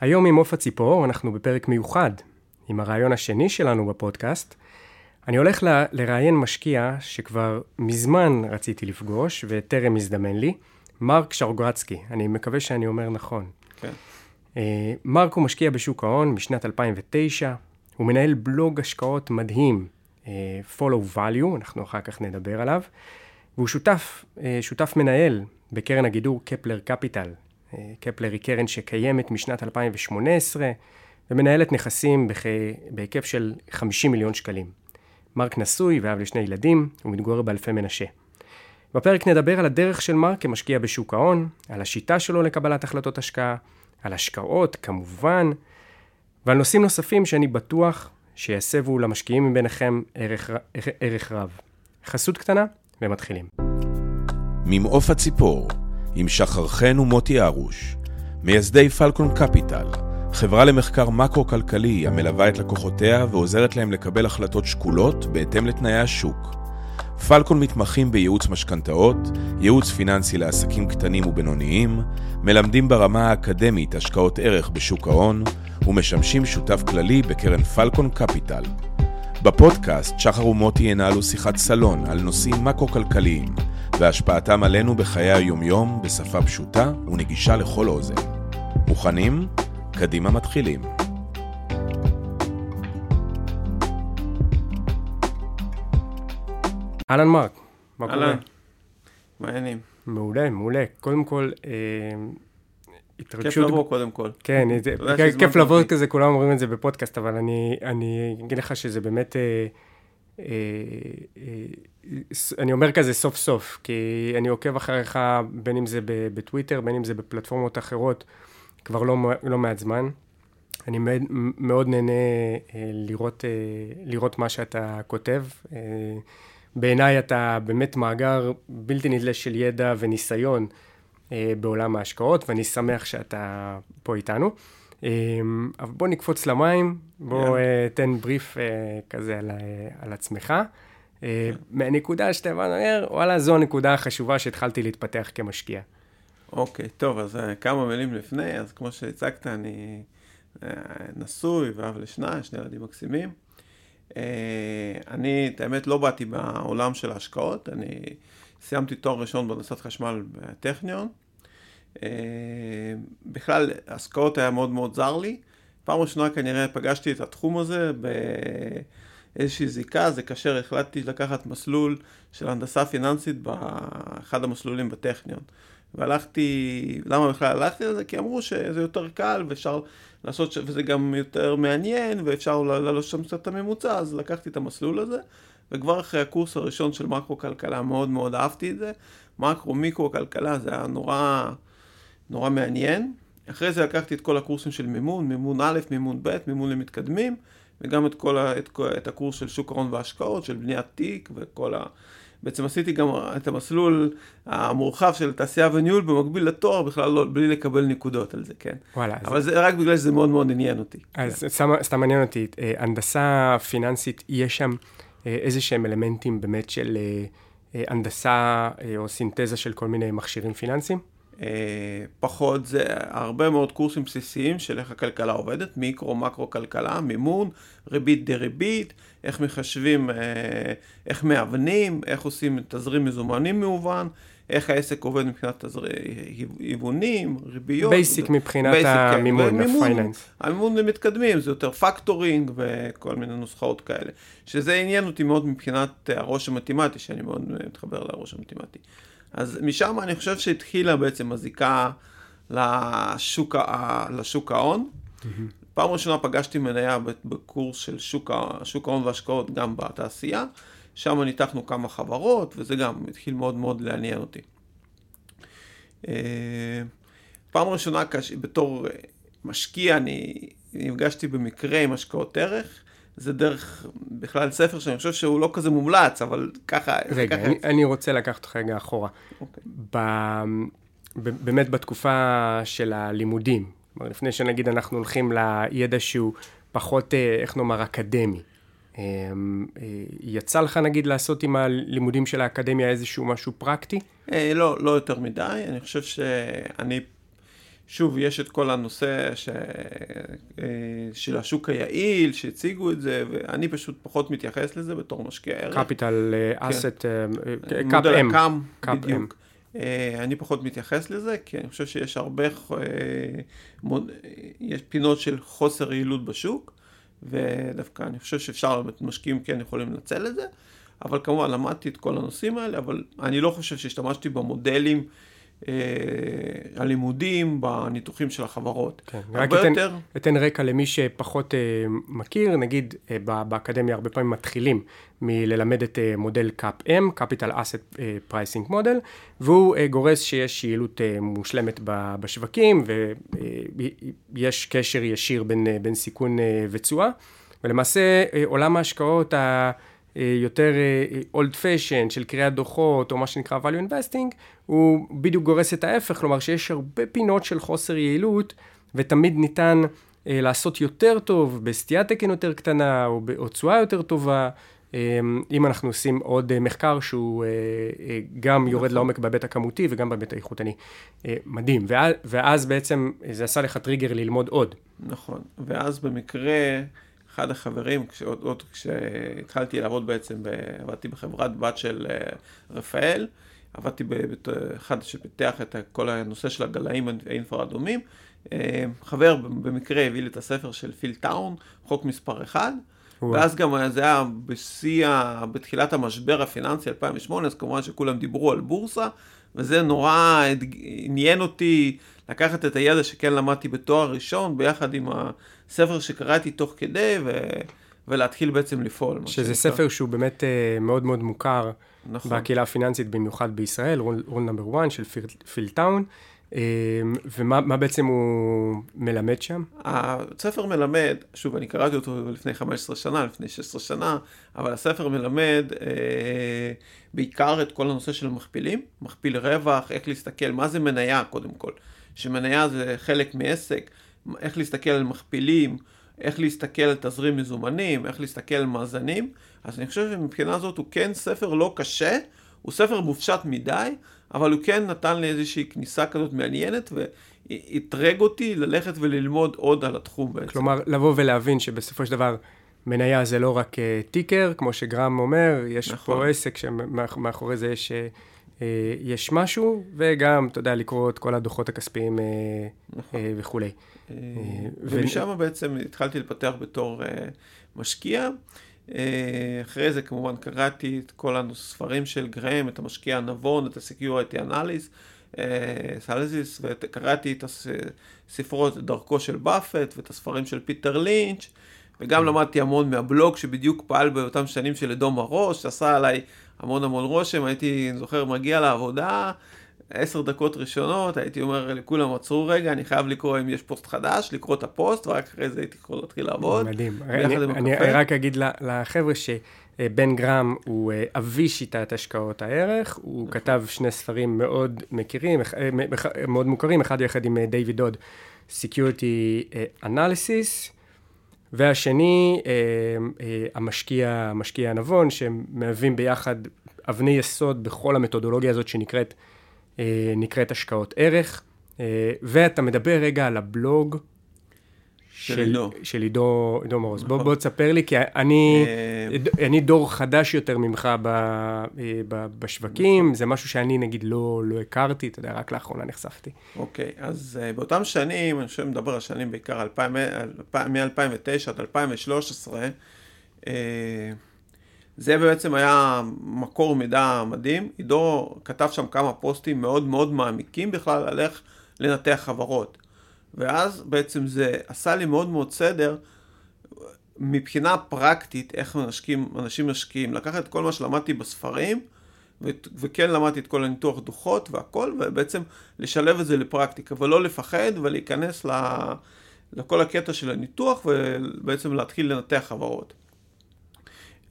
היום עם עוף הציפור אנחנו בפרק מיוחד, עם הרעיון השני שלנו בפודקאסט. אני הולך ל- לראיין משקיע שכבר מזמן רציתי לפגוש וטרם הזדמן לי, מרק שרגרצקי, אני מקווה שאני אומר נכון. כן. אה, מרק הוא משקיע בשוק ההון משנת 2009, הוא מנהל בלוג השקעות מדהים, אה, follow value, אנחנו אחר כך נדבר עליו, והוא שותף, אה, שותף מנהל בקרן הגידור קפלר קפיטל. קפלר היא קרן שקיימת משנת 2018 ומנהלת נכסים בכ... בהיקף של 50 מיליון שקלים. מרק נשוי ואב לשני ילדים, הוא מתגורר באלפי מנשה. בפרק נדבר על הדרך של מרק כמשקיע בשוק ההון, על השיטה שלו לקבלת החלטות השקעה, על השקעות, כמובן, ועל נושאים נוספים שאני בטוח שיסבו למשקיעים מביניכם ערך, ערך רב. חסות קטנה, ומתחילים. ממעוף הציפור, עם שחר חן ומוטי ארוש, מייסדי פלקון קפיטל, חברה למחקר מקרו-כלכלי המלווה את לקוחותיה ועוזרת להם לקבל החלטות שקולות בהתאם לתנאי השוק. פלקון מתמחים בייעוץ משכנתאות, ייעוץ פיננסי לעסקים קטנים ובינוניים, מלמדים ברמה האקדמית השקעות ערך בשוק ההון, ומשמשים שותף כללי בקרן פלקון קפיטל. בפודקאסט שחר ומוטי ינהלו שיחת סלון על נושאים מקרו-כלכליים והשפעתם עלינו בחיי היומיום בשפה פשוטה ונגישה לכל אוזן. מוכנים? קדימה מתחילים. אהלן מרק, מה קורה? אהלן. מעניינים. מעולה, מעולה. קודם כל, אה, כיף התרגשות... לבוא קודם כל. כן, זה, כיף- כיף לבוא. כזה, כולם אומרים את זה בפודקאסט, אבל אני, אני אגיד לך שזה באמת, אה, אה, אה, אני אומר כזה סוף סוף, כי אני עוקב אחריך, בין אם זה בטוויטר, בין אם זה בפלטפורמות אחרות, כבר לא, לא מעט זמן. אני מאוד, מאוד נהנה לראות, לראות מה שאתה כותב. בעיניי אתה באמת מאגר בלתי נדלה של ידע וניסיון בעולם ההשקעות, ואני שמח שאתה פה איתנו. אה, אבל בוא נקפוץ למים, בוא יאללה. אה, תן בריף אה, כזה על, על עצמך. אה, מהנקודה שאתה בא ואומר, וואלה, זו הנקודה החשובה שהתחלתי להתפתח כמשקיע. אוקיי, טוב, אז אה, כמה מילים לפני, אז כמו שהצגת, אני אה, נשוי ואב לשניים, שני ילדים מקסימים. אה, אני, את האמת, לא באתי מהעולם של ההשקעות, אני סיימתי תואר ראשון בהנדסת חשמל בטכניון. אה, בכלל, השקעות היה מאוד מאוד זר לי. פעם ראשונה כנראה פגשתי את התחום הזה באיזושהי זיקה, זה כאשר החלטתי לקחת מסלול של הנדסה פיננסית באחד המסלולים בטכניון. והלכתי, למה בכלל הלכתי לזה? כי אמרו שזה יותר קל ואפשר לעשות, ש- וזה גם יותר מעניין ואפשר לעלות שם קצת את הממוצע, אז לקחתי את המסלול הזה, וכבר אחרי הקורס הראשון של מקרו-כלכלה מאוד מאוד אהבתי את זה. מקרו-מיקרו-כלכלה זה היה נורא, נורא מעניין. אחרי זה לקחתי את כל הקורסים של מימון, מימון א', מימון ב', מימון למתקדמים, וגם את, כל ה, את, את הקורס של שוק ההון והשקעות, של בניית תיק וכל ה... בעצם עשיתי גם את המסלול המורחב של תעשייה וניהול במקביל לתואר, בכלל לא, בלי לקבל נקודות על זה, כן. וואלה, אבל זה רק בגלל שזה מאוד מאוד עניין אותי. אז סתם, סתם מעניין אותי, אה, הנדסה פיננסית, יש שם איזה שהם אלמנטים באמת של אה, אה, הנדסה אה, או סינתזה של כל מיני מכשירים פיננסיים? אה, פחות זה הרבה מאוד קורסים בסיסיים של איך הכלכלה עובדת, מיקרו, מקרו כלכלה, מימון, ריבית דריבית, איך מחשבים, אה, איך מהוונים, איך עושים תזרים מזומנים מהוון, איך העסק עובד מבחינת תזרים, היוונים, ריביות. basic מבחינת Basic, כן. המימון, ומימון, ה finance. המימון למתקדמים זה יותר factoring וכל מיני נוסחאות כאלה. שזה עניין אותי מאוד מבחינת הראש המתמטי, שאני מאוד מתחבר לראש המתמטי. אז משם אני חושב שהתחילה בעצם הזיקה לשוק, ה- לשוק ההון. פעם ראשונה פגשתי מניה בקורס של שוק ההון והשקעות גם בתעשייה. שם ניתחנו כמה חברות, וזה גם התחיל מאוד מאוד לעניין אותי. אה, פעם ראשונה כש- בתור משקיע אני נפגשתי במקרה עם השקעות ערך. זה דרך בכלל ספר שאני חושב שהוא לא כזה מומלץ, אבל ככה... רגע, ככה... אני, אני רוצה לקחת אותך רגע אחורה. אוקיי. ב, ב, באמת בתקופה של הלימודים, כלומר, לפני שנגיד אנחנו הולכים לידע שהוא פחות, אה, איך נאמר, אקדמי. אה, אה, יצא לך נגיד לעשות עם הלימודים של האקדמיה איזשהו משהו פרקטי? אה, לא, לא יותר מדי, אני חושב שאני שוב, יש את כל הנושא ש... של השוק היעיל, שהציגו את זה, ואני פשוט פחות מתייחס לזה בתור משקיע ערך. Capital asset, CAPM. CAPM. אני פחות מתייחס לזה, כי אני חושב שיש הרבה, יש פינות של חוסר יעילות בשוק, ודווקא אני חושב שאפשר, משקיעים כן יכולים לנצל את זה, אבל כמובן למדתי את כל הנושאים האלה, אבל אני לא חושב שהשתמשתי במודלים. אה, הלימודים, בניתוחים של החברות. כן, רק אתן, יותר... אתן רקע למי שפחות אה, מכיר, נגיד אה, באקדמיה הרבה פעמים מתחילים מללמד את אה, מודל CAP-M, Capital Asset אה, Pricing Model, והוא אה, גורס שיש יעילות אה, מושלמת בשווקים, ויש אה, קשר ישיר בין, אה, בין סיכון אה, ותשואה, ולמעשה אה, עולם ההשקעות ה... אה, יותר אולד פשן של קריאת דוחות, או מה שנקרא value investing, הוא בדיוק גורס את ההפך, כלומר שיש הרבה פינות של חוסר יעילות, ותמיד ניתן אה, לעשות יותר טוב בסטיית תקן יותר קטנה, או בתשואה יותר טובה. אם אנחנו עושים עוד מחקר שהוא גם יורד נכון. לעומק בהיבט הכמותי וגם בהיבט האיכותני. מדהים. ואז, ואז בעצם זה עשה לך טריגר ללמוד עוד. נכון. ואז במקרה... אחד החברים, עוד, עוד כשהתחלתי לעבוד בעצם, עבדתי בחברת בת של אה, רפאל, עבדתי באחד שפיתח את כל הנושא של הגלאים האינפרה-אדומים. אה, חבר במקרה הביא לי את הספר של פיל טאון, חוק מספר 1, ואז גם זה היה בשיא, בתחילת המשבר הפיננסי 2008, אז כמובן שכולם דיברו על בורסה, וזה נורא עניין אותי לקחת את הידע שכן למדתי בתואר ראשון, ביחד עם הספר שקראתי תוך כדי, ו... ולהתחיל בעצם לפעול. שזה ספר שהוא באמת uh, מאוד מאוד מוכר נכון. בקהילה הפיננסית, במיוחד בישראל, רול נאמבר 1 של פיל טאון. אה, ומה בעצם הוא מלמד שם? הספר מלמד, שוב, אני קראתי אותו לפני 15 שנה, לפני 16 שנה, אבל הספר מלמד אה, בעיקר את כל הנושא של המכפילים, מכפיל רווח, איך להסתכל, מה זה מניה קודם כל. שמניה זה חלק מעסק, איך להסתכל על מכפילים, איך להסתכל על תזרים מזומנים, איך להסתכל על מאזנים. אז אני חושב שמבחינה זאת הוא כן ספר לא קשה, הוא ספר מופשט מדי, אבל הוא כן נתן לי איזושהי כניסה כזאת מעניינת, ואתרג אותי ללכת וללמוד עוד על התחום בעצם. כלומר, לבוא ולהבין שבסופו של דבר מניה זה לא רק uh, טיקר, כמו שגרם אומר, יש נכון. פה עסק שמאחורי זה יש... Uh, אה, יש משהו, וגם, אתה יודע, לקרוא את כל הדוחות הכספיים אה, נכון. אה, וכולי. ומשם בעצם התחלתי לפתח בתור משקיע. אחרי זה כמובן קראתי את כל הספרים של גרהם, את המשקיע הנבון, את ה-Security Analysis, Analysis, וקראתי את הספרות, דרכו של באפט, ואת הספרים של פיטר לינץ', וגם כן. למדתי המון מהבלוג שבדיוק פעל באותם שנים של אדום ראש, שעשה עליי המון המון רושם, הייתי, זוכר, מגיע לעבודה, עשר דקות ראשונות, הייתי אומר לכולם, עצרו רגע, אני חייב לקרוא אם יש פוסט חדש, לקרוא את הפוסט, ורק אחרי זה הייתי יכול להתחיל לעבוד. מדהים. אני, אני רק אגיד לחבר'ה שבן גרהם הוא אה, אבי שיטת השקעות הערך, הוא נכון. כתב שני ספרים מאוד מכירים, אה, מאוד מוכרים, אחד יחד עם אה, דיוויד דוד, Security Analysis. והשני, המשקיע, המשקיע הנבון, שמהווים ביחד אבני יסוד בכל המתודולוגיה הזאת שנקראת נקראת השקעות ערך. ואתה מדבר רגע על הבלוג של עידו. של עידו, מורוז. נכון. בוא, בוא תספר לי, כי אני, אני דור חדש יותר ממך ב, ב, בשווקים, נכון. זה משהו שאני נגיד לא, לא הכרתי, אתה יודע, רק לאחרונה נחשפתי. אוקיי, אז באותם שנים, אני חושב מדבר על שנים בעיקר מ-2009 עד 2013, זה בעצם היה מקור מידע מדהים. עידו כתב שם כמה פוסטים מאוד מאוד מעמיקים בכלל על איך לנתח חברות. ואז בעצם זה עשה לי מאוד מאוד סדר מבחינה פרקטית איך משקיעים, אנשים משקיעים. לקחת את כל מה שלמדתי בספרים, ו- וכן למדתי את כל הניתוח דוחות והכל, ובעצם לשלב את זה לפרקטיקה, ולא לפחד ולהיכנס ל- לכל הקטע של הניתוח, ובעצם להתחיל לנתח חברות.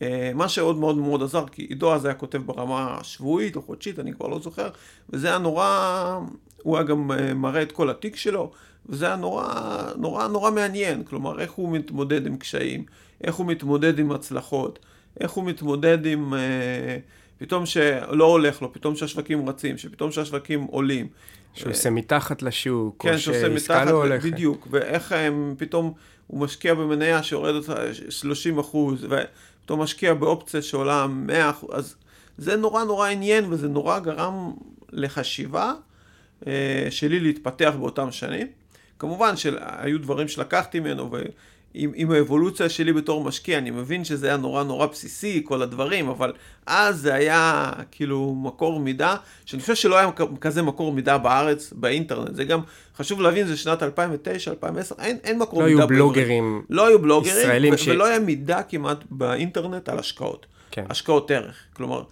אה, מה שעוד מאוד מאוד עזר, כי עידו אז היה כותב ברמה שבועית או חודשית, אני כבר לא זוכר, וזה היה נורא, הוא היה גם אה, מראה את כל התיק שלו, וזה היה נורא, נורא, נורא מעניין, כלומר, איך הוא מתמודד עם קשיים, איך הוא מתמודד עם הצלחות, איך הוא מתמודד עם, אה, פתאום שלא הולך לו, פתאום שהשווקים רצים, שפתאום שהשווקים עולים. שהוא עושה מתחת לשוק, כן, שעושה מתחת, לא הולכת. בדיוק, ואיך הם פתאום, הוא משקיע במניה שיורדת 30 אחוז, ופתאום משקיע באופציה שעולה 100 אחוז, אז זה נורא נורא עניין, וזה נורא גרם לחשיבה אה, שלי להתפתח באותם שנים. כמובן שהיו דברים שלקחתי ממנו, עם, עם האבולוציה שלי בתור משקיע, אני מבין שזה היה נורא נורא בסיסי, כל הדברים, אבל אז זה היה כאילו מקור מידע, שאני חושב שלא היה כזה מקור מידע בארץ, באינטרנט. זה גם, חשוב להבין, זה שנת 2009, 2010, אין, אין מקור לא מידע. לא היו בלוגרים לא היו בלוגרים, ו- ש... ולא היה מידע כמעט באינטרנט על השקעות. כן. השקעות ערך. כלומר,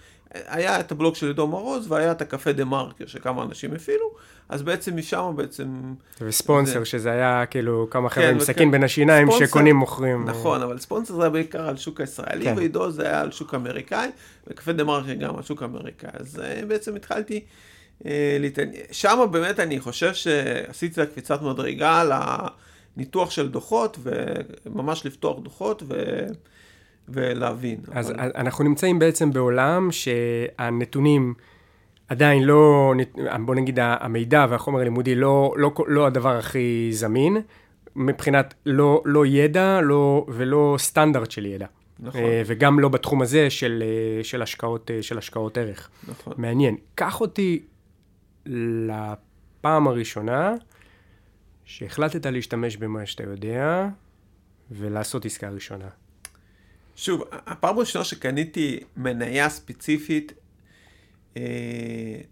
היה את הבלוג של עידו מרוז, והיה את הקפה דה מרקר, שכמה אנשים הפעילו. אז בעצם משם בעצם... וספונסר, זה... שזה היה כאילו כמה חבר'ה עם כן, סכין בין השיניים ספונסר, שקונים מוכרים. נכון, אבל ספונסר זה היה בעיקר על שוק הישראלי, כן. ועידו זה היה על שוק אמריקאי, וקפה דה מרקר גם על שוק אמריקאי. אז אה, בעצם התחלתי אה, להתעניין. שם באמת אני חושב שעשיתי את הקפיצת מדרגה לניתוח של דוחות, וממש לפתוח דוחות, ו... ולהבין. אז אבל... אנחנו נמצאים בעצם בעולם שהנתונים... עדיין לא, בוא נגיד, המידע והחומר הלימודי לא, לא, לא הדבר הכי זמין, מבחינת לא, לא ידע לא, ולא סטנדרט של ידע. נכון. אה, וגם לא בתחום הזה של, אה, של, השקעות, אה, של השקעות ערך. נכון. מעניין. קח אותי לפעם הראשונה שהחלטת להשתמש במה שאתה יודע ולעשות עסקה ראשונה. שוב, הפעם הראשונה שקניתי מניה ספציפית אה,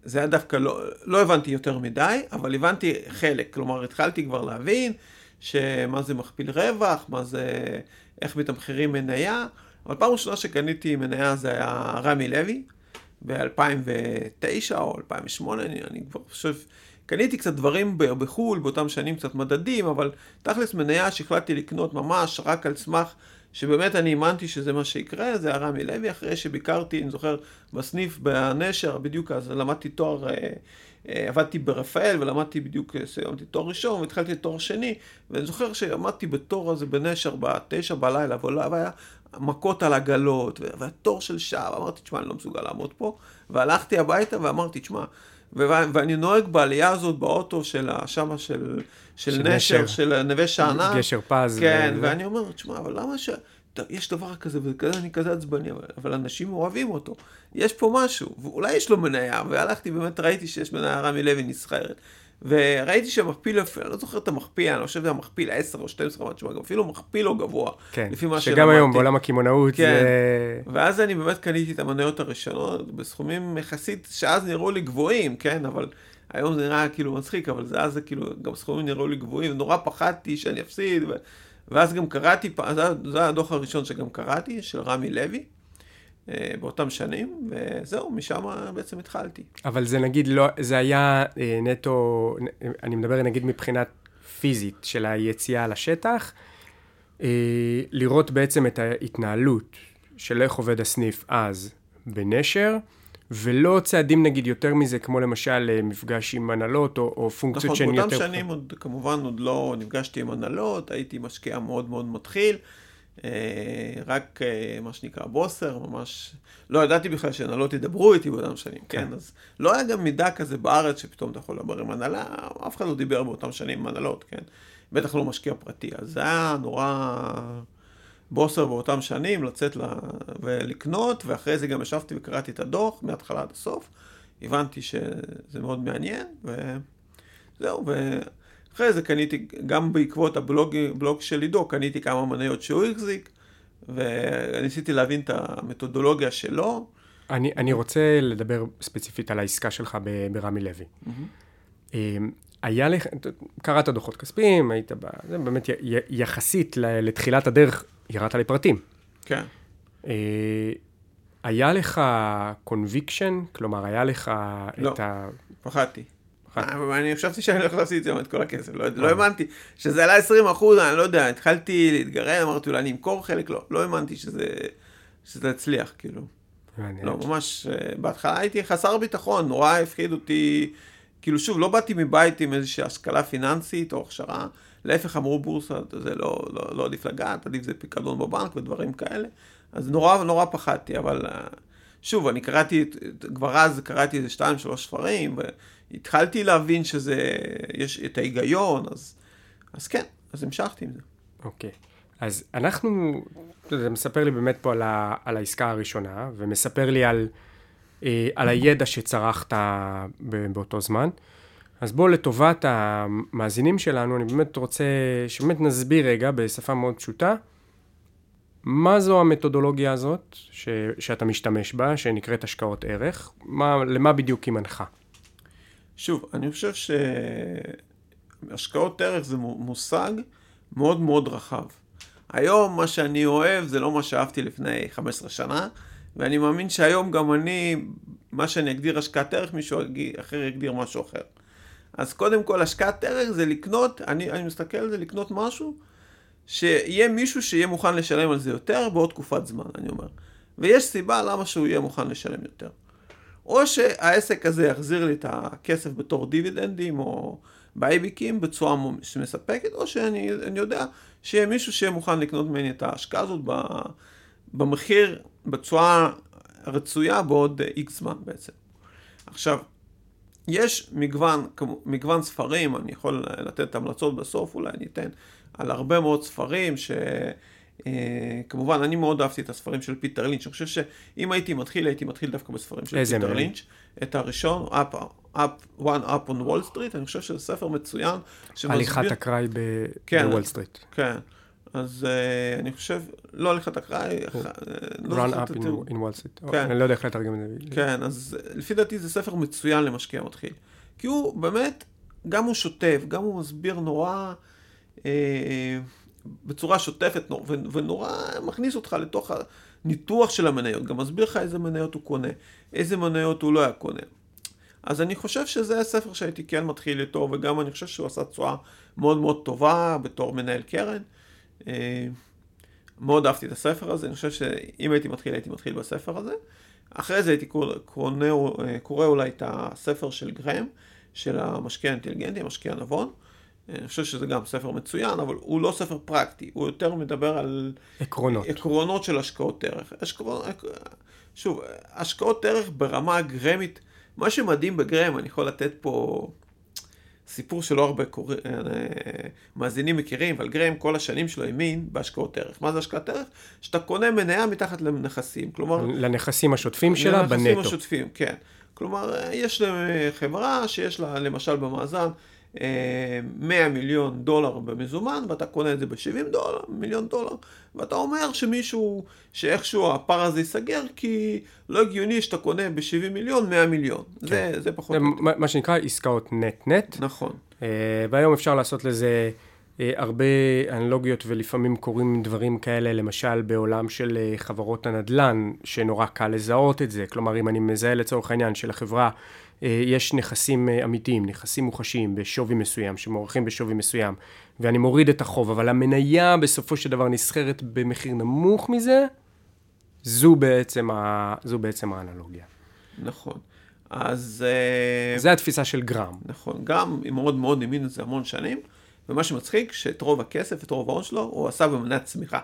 זה היה דווקא לא, לא הבנתי יותר מדי, אבל הבנתי חלק. כלומר, התחלתי כבר להבין שמה זה מכפיל רווח, מה זה, איך מתמחרים מניה. אבל פעם ראשונה שקניתי מניה זה היה רמי לוי, ב-2009 או 2008, אני, אני כבר חושב, קניתי קצת דברים בחו"ל, באותם שנים קצת מדדים, אבל תכלס מניה שהחלטתי לקנות ממש רק על סמך שבאמת אני האמנתי שזה מה שיקרה, זה היה רמי לוי, אחרי שביקרתי, אני זוכר, בסניף בנשר, בדיוק אז למדתי תואר, אה, אה, עבדתי ברפאל ולמדתי בדיוק, אה, סיימתי תואר ראשון והתחלתי תואר שני, ואני זוכר שעמדתי בתור הזה בנשר בתשע בלילה, והיה מכות על עגלות, והתור של שעה, ואמרתי, תשמע, אני לא מסוגל לעמוד פה, והלכתי הביתה ואמרתי, תשמע, ואני נוהג בעלייה הזאת באוטו של שמה של, של, של נשר, נשר, של נווה שאנן. גשר פז. כן, ו... ואני אומר, תשמע, אבל למה ש... יש דבר כזה, וכזה אני כזה עצבני, אבל, אבל אנשים אוהבים אותו. יש פה משהו, ואולי יש לו מניה, והלכתי, באמת ראיתי שיש מניה רמי לוי נסחרת. וראיתי שהמכפיל, אני לא זוכר את המכפיל, אני חושב שזה המכפיל 10 או 12, משהו, אפילו מכפיל לא גבוה, כן, לפי מה שגם היום בעולם הקמעונאות כן, זה... ואז אני באמת קניתי את המניות הראשונות בסכומים יחסית, שאז נראו לי גבוהים, כן, אבל היום זה נראה כאילו מצחיק, אבל זה אז זה כאילו, גם סכומים נראו לי גבוהים, ונורא פחדתי שאני אפסיד, ו... ואז גם קראתי, זה, זה הדוח הראשון שגם קראתי, של רמי לוי. אה, באותם שנים, וזהו, משם בעצם התחלתי. אבל זה נגיד לא, זה היה אה, נטו, אני מדבר נגיד מבחינת פיזית של היציאה לשטח, אה, לראות בעצם את ההתנהלות של איך עובד הסניף אז בנשר, ולא צעדים נגיד יותר מזה, כמו למשל מפגש עם הנהלות או, או פונקציות נכון, שהן יותר... נכון, באותם שנים עוד, כמובן עוד לא נפגשתי עם הנהלות, הייתי משקיע מאוד מאוד מתחיל. אה, רק אה, מה שנקרא בוסר, ממש, לא ידעתי בכלל שהנהלות ידברו איתי באותם שנים, כן. כן? אז לא היה גם מידע כזה בארץ שפתאום אתה יכול לדבר עם הנהלה, אף אחד לא דיבר באותם שנים עם הנהלות, כן? בטח לא משקיע פרטי, אז זה היה נורא בוסר באותם שנים, לצאת לה... ולקנות, ואחרי זה גם ישבתי וקראתי את הדוח מההתחלה עד הסוף, הבנתי שזה מאוד מעניין, וזהו, ו... אחרי זה קניתי, גם בעקבות הבלוג של עידו, קניתי כמה מניות שהוא החזיק, וניסיתי להבין את המתודולוגיה שלו. אני, אני רוצה לדבר ספציפית על העסקה שלך ברמי לוי. Mm-hmm. היה לך, קראת דוחות כספיים, היית ב... זה באמת יחסית לתחילת הדרך, ירדת לפרטים. כן. אה, היה לך קונביקשן? כלומר, היה לך לא, את ה... לא, פחדתי. אני חשבתי שאני הולך להפסיד את כל הכסף, לא, לא האמנתי. שזה עלה 20 אחוז, אני לא יודע, התחלתי להתגרד, אמרתי אולי אני אמכור חלק, לא, לא האמנתי שזה, שזה יצליח, כאילו. לא, ממש, אה, בהתחלה הייתי חסר ביטחון, נורא הפחיד אותי, כאילו שוב, לא באתי מבית עם איזושהי השכלה פיננסית או הכשרה, להפך אמרו בורסה, זה לא, לא, לא עדיף לגעת, עדיף זה פיקדון בבנק ודברים כאלה, אז נורא נורא פחדתי, אבל... אה, שוב, אני קראתי, כבר אז קראתי איזה שתיים, שלוש ספרים, והתחלתי להבין שזה, יש את ההיגיון, אז, אז כן, אז המשכתי עם זה. אוקיי. Okay. אז אנחנו, זה מספר לי באמת פה על, ה, על העסקה הראשונה, ומספר לי על, אה, על הידע שצרכת באותו זמן. אז בואו לטובת המאזינים שלנו, אני באמת רוצה שבאמת נסביר רגע בשפה מאוד פשוטה, מה זו המתודולוגיה הזאת ש, שאתה משתמש בה, שנקראת השקעות ערך, מה, למה בדיוק היא מנחה? שוב, אני חושב שהשקעות ערך זה מושג מאוד מאוד רחב. היום מה שאני אוהב זה לא מה שאהבתי לפני 15 שנה, ואני מאמין שהיום גם אני, מה שאני אגדיר השקעת ערך, מישהו אחר יגדיר משהו אחר. אז קודם כל השקעת ערך זה לקנות, אני, אני מסתכל על זה לקנות משהו, שיהיה מישהו שיהיה מוכן לשלם על זה יותר בעוד תקופת זמן, אני אומר. ויש סיבה למה שהוא יהיה מוכן לשלם יותר. או שהעסק הזה יחזיר לי את הכסף בתור דיבידנדים או בייביקים בצורה שמספקת, או שאני יודע שיהיה מישהו שיהיה מוכן לקנות ממני את ההשקעה הזאת במחיר, בצורה רצויה בעוד איקס זמן בעצם. עכשיו, יש מגוון, מגוון ספרים, אני יכול לתת המלצות בסוף, אולי אני אתן, על הרבה מאוד ספרים ש... אה, כמובן, אני מאוד אהבתי את הספרים של פיטר לינץ', אני חושב שאם הייתי מתחיל, הייתי מתחיל דווקא בספרים של פיטר מהם? לינץ'. את הראשון, up, up, One Up on Wall Street, אני חושב שזה ספר מצוין. שמסביר... הליכת אקראי כן, בוול סטריט. כן, אז uh, אני חושב, לא הליכת אקראי, לא Run Up in, in Wall Street, כן. אני לא יודע איך לתרגם את זה. כן, אז לפי דעתי זה ספר מצוין למשקיע מתחיל. כי הוא באמת, גם הוא שוטף, גם הוא מסביר נורא... אה, בצורה שוטפת ונורא מכניס אותך לתוך הניתוח של המניות, גם מסביר לך איזה מניות הוא קונה, איזה מניות הוא לא היה קונה. אז אני חושב שזה הספר שהייתי כן מתחיל איתו, וגם אני חושב שהוא עשה תשואה מאוד מאוד טובה בתור מנהל קרן. אה, מאוד אהבתי את הספר הזה, אני חושב שאם הייתי מתחיל, הייתי מתחיל בספר הזה. אחרי זה הייתי קורא, קורא, קורא אולי את הספר של גרם, של המשקיע האינטליגנטי, המשקיע הנבון. אני חושב שזה גם ספר מצוין, אבל הוא לא ספר פרקטי, הוא יותר מדבר על... עקרונות. עקרונות של השקעות ערך. השקעות, שוב, השקעות ערך ברמה גרמית, מה שמדהים בגרם, אני יכול לתת פה סיפור שלא הרבה קורא, אה, מאזינים מכירים, אבל גרם כל השנים שלו האמין בהשקעות ערך. מה זה השקעת ערך? שאתה קונה מניה מתחת לנכסים, כלומר... לנכסים השוטפים שלה לנכסים בנטו. לנכסים השוטפים, כן. כלומר, יש חברה שיש לה למשל במאזן 100 מיליון דולר במזומן, ואתה קונה את זה ב-70 דולר, מיליון דולר, ואתה אומר שמישהו, שאיכשהו הפער הזה ייסגר, כי לא הגיוני שאתה קונה ב-70 מיליון 100 מיליון. כן. זה, זה פחות... זה מה שנקרא עסקאות נט-נט. נכון. Uh, והיום אפשר לעשות לזה uh, הרבה אנלוגיות, ולפעמים קורים דברים כאלה, למשל בעולם של uh, חברות הנדל"ן, שנורא קל לזהות את זה. כלומר, אם אני מזהה לצורך העניין של החברה, אה, יש נכסים אה, אמיתיים, נכסים מוחשיים בשווי מסוים, שמוערכים בשווי מסוים, ואני מוריד את החוב, אבל המניה בסופו של דבר נסחרת במחיר נמוך מזה, זו בעצם, ה... זו בעצם האנלוגיה. נכון. אז... אה, זה התפיסה של גרם. נכון, גרם מאוד מאוד האמין לזה המון שנים, ומה שמצחיק, שאת רוב הכסף, את רוב ההון שלו, הוא עשה במנת צמיחה.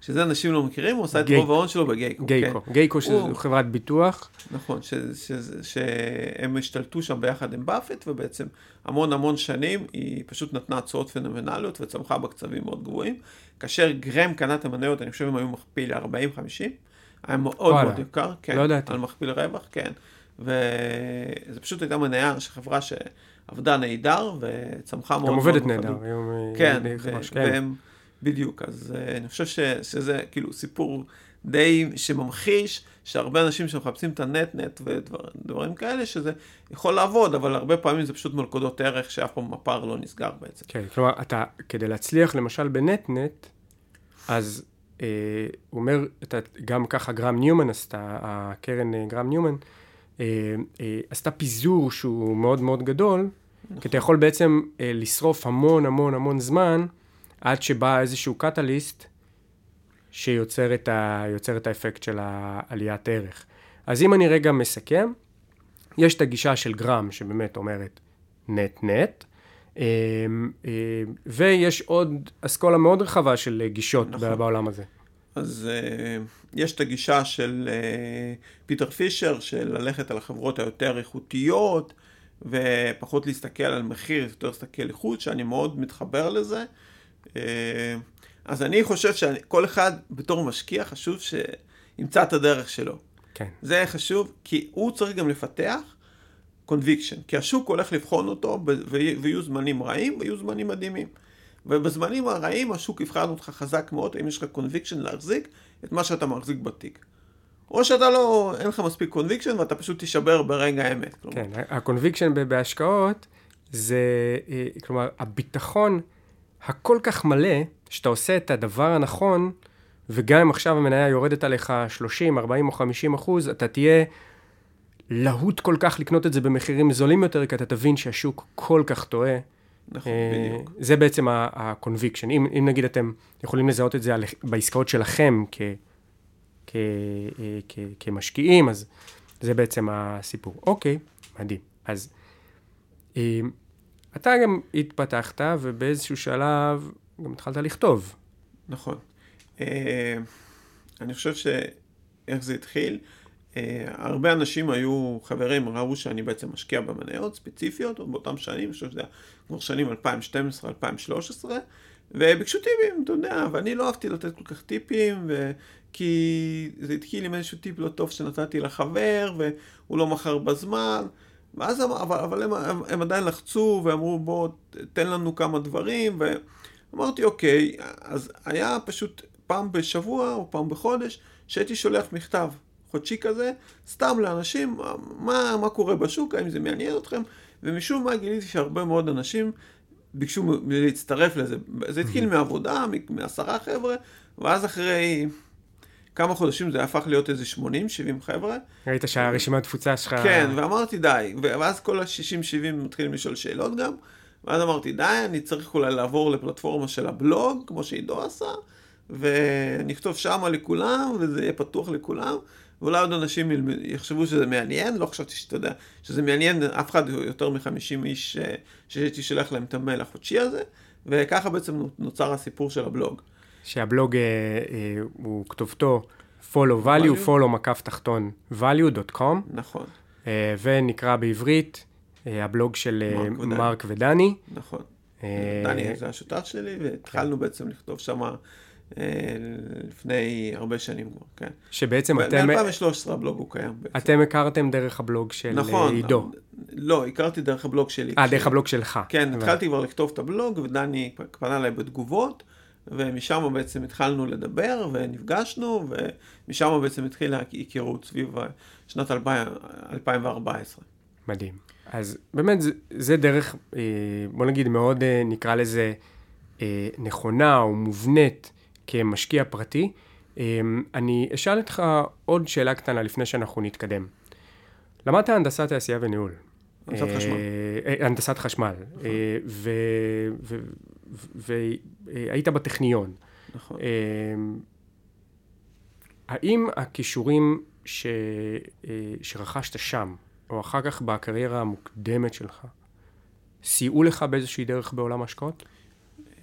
שזה אנשים לא מכירים, הוא עשה את רוב ההון שלו בגייקו. גייקו, כן. גייקו שזו הוא... חברת ביטוח. נכון, ש, ש, ש, שהם השתלטו שם ביחד עם באפט, ובעצם המון המון שנים היא פשוט נתנה הצעות פנומנליות וצמחה בקצבים מאוד גבוהים. כאשר גרם קנה את המניות, אני חושב הם היו מכפיל ל-40-50, היה מאוד וואלה. מאוד יקר, כן, לא ידעתי. על מכפיל רווח, כן. וזה פשוט הייתה מניה של חברה שעבדה נהדר וצמחה מאוד מאוד. גם עובדת נהדר, כן, והם... בדיוק, אז uh, אני חושב ש, שזה כאילו סיפור די שממחיש שהרבה אנשים שמחפשים את הנט-נט ודברים כאלה, שזה יכול לעבוד, אבל הרבה פעמים זה פשוט מלכודות ערך שאף פעם הפער לא נסגר בעצם. כן, כלומר, אתה, כדי להצליח למשל בנט-נט, אז אה, הוא אומר, אתה, גם ככה גרם ניומן עשתה, הקרן אה, גרם ניומן, אה, אה, עשתה פיזור שהוא מאוד מאוד גדול, נכון. כי אתה יכול בעצם אה, לשרוף המון המון המון זמן, עד שבא איזשהו קטליסט שיוצר את, ה, את האפקט של העליית ערך. אז אם אני רגע מסכם, יש את הגישה של גרם שבאמת אומרת נט נט, אמ, אמ, ויש עוד אסכולה מאוד רחבה של גישות נכון. בעולם הזה. אז uh, יש את הגישה של uh, פיטר פישר, של ללכת על החברות היותר איכותיות, ופחות להסתכל על מחיר, יותר להסתכל איכות, שאני מאוד מתחבר לזה. Uh, אז אני חושב שכל אחד בתור משקיע חשוב שימצא את הדרך שלו. כן. זה חשוב, כי הוא צריך גם לפתח conviction, כי השוק הולך לבחון אותו, ויהיו זמנים רעים ויהיו זמנים מדהימים. ובזמנים הרעים השוק יבחן אותך חזק מאוד, אם יש לך conviction להחזיק את מה שאתה מחזיק בתיק. או שאתה לא, אין לך מספיק conviction ואתה פשוט תישבר ברגע האמת. כן, ה conviction בהשקעות זה, אה, כלומר, הביטחון הכל כך מלא, שאתה עושה את הדבר הנכון, וגם אם עכשיו המניה יורדת עליך 30, 40 או 50 אחוז, אתה תהיה להוט כל כך לקנות את זה במחירים זולים יותר, כי אתה תבין שהשוק כל כך טועה. נכון, אה, בדיוק. זה בעצם ה-conviction. אם, אם נגיד אתם יכולים לזהות את זה על, בעסקאות שלכם כ, כ, אה, כ, כמשקיעים, אז זה בעצם הסיפור. אוקיי, מדהים. אז אה, אתה גם התפתחת, ובאיזשהו שלב גם התחלת לכתוב. נכון. אה, אני חושב שאיך זה התחיל, אה, הרבה אנשים היו חברים, ראו שאני בעצם משקיע במניות ספציפיות, באותם שנים, אני חושב שזה היה כבר שנים 2012-2013, וביקשו טיפים, אתה יודע, ואני לא אהבתי לתת כל כך טיפים, ו... כי זה התחיל עם איזשהו טיפ לא טוב שנתתי לחבר, והוא לא מכר בזמן, ואז, אבל, אבל הם, הם, הם עדיין לחצו ואמרו בוא תן לנו כמה דברים, ואמרתי אוקיי, אז היה פשוט פעם בשבוע או פעם בחודש שהייתי שולח מכתב חודשי כזה, סתם לאנשים, מה, מה קורה בשוק, האם זה מעניין אתכם, ומשום מה גיליתי שהרבה מאוד אנשים ביקשו להצטרף לזה. זה התחיל מעבודה, מעשרה חבר'ה, ואז אחרי כמה חודשים זה הפך להיות איזה 80-70 חבר'ה. ראית שהרשימת תפוצה שלך... כן, ואמרתי די, ואז כל ה-60-70 מתחילים לשאול שאלות גם, ואז אמרתי די, אני צריך אולי לעבור לפלטפורמה של הבלוג, כמו שעידו עשה, ונכתוב שמה לכולם, וזה יהיה פתוח לכולם. ואולי עוד אנשים יחשבו שזה מעניין, לא חשבתי שאתה יודע, שזה מעניין אף אחד יותר מ-50 איש אה, שהייתי שולח להם את המייל החודשי הזה, וככה בעצם נוצר הסיפור של הבלוג. שהבלוג אה, אה, הוא כתובתו follow value, follow מקף תחתון value.com. נכון. אה, ונקרא בעברית אה, הבלוג של אה, מרק, מרק ודני. נכון. אה, דני זה השותף שלי, והתחלנו כן. בעצם לכתוב שמה... אה, לפני הרבה שנים כבר, כן. שבעצם ב- אתם... ב-2013 הבלוג הוא קיים בעצם. אתם הכרתם דרך הבלוג של נכון, עידו. לא, הכרתי דרך הבלוג שלי. אה, דרך הבלוג שלך. כן. התחלתי כבר לכתוב את הבלוג, ודני פנה אליי בתגובות, ומשם בעצם התחלנו לדבר, ונפגשנו, ומשם בעצם התחילה היכרות סביב שנת 2014. מדהים. אז באמת, זה, זה דרך, בוא נגיד, מאוד נקרא לזה נכונה או מובנית. כמשקיע פרטי. אני אשאל אותך עוד שאלה קטנה לפני שאנחנו נתקדם. למדת הנדסת תעשייה וניהול. הנדסת חשמל. אה, אה, הנדסת חשמל. והיית בטכניון. נכון. אמ, האם הכישורים ש... שרכשת שם, או אחר כך בקריירה המוקדמת שלך, סייעו לך באיזושהי דרך בעולם ההשקעות?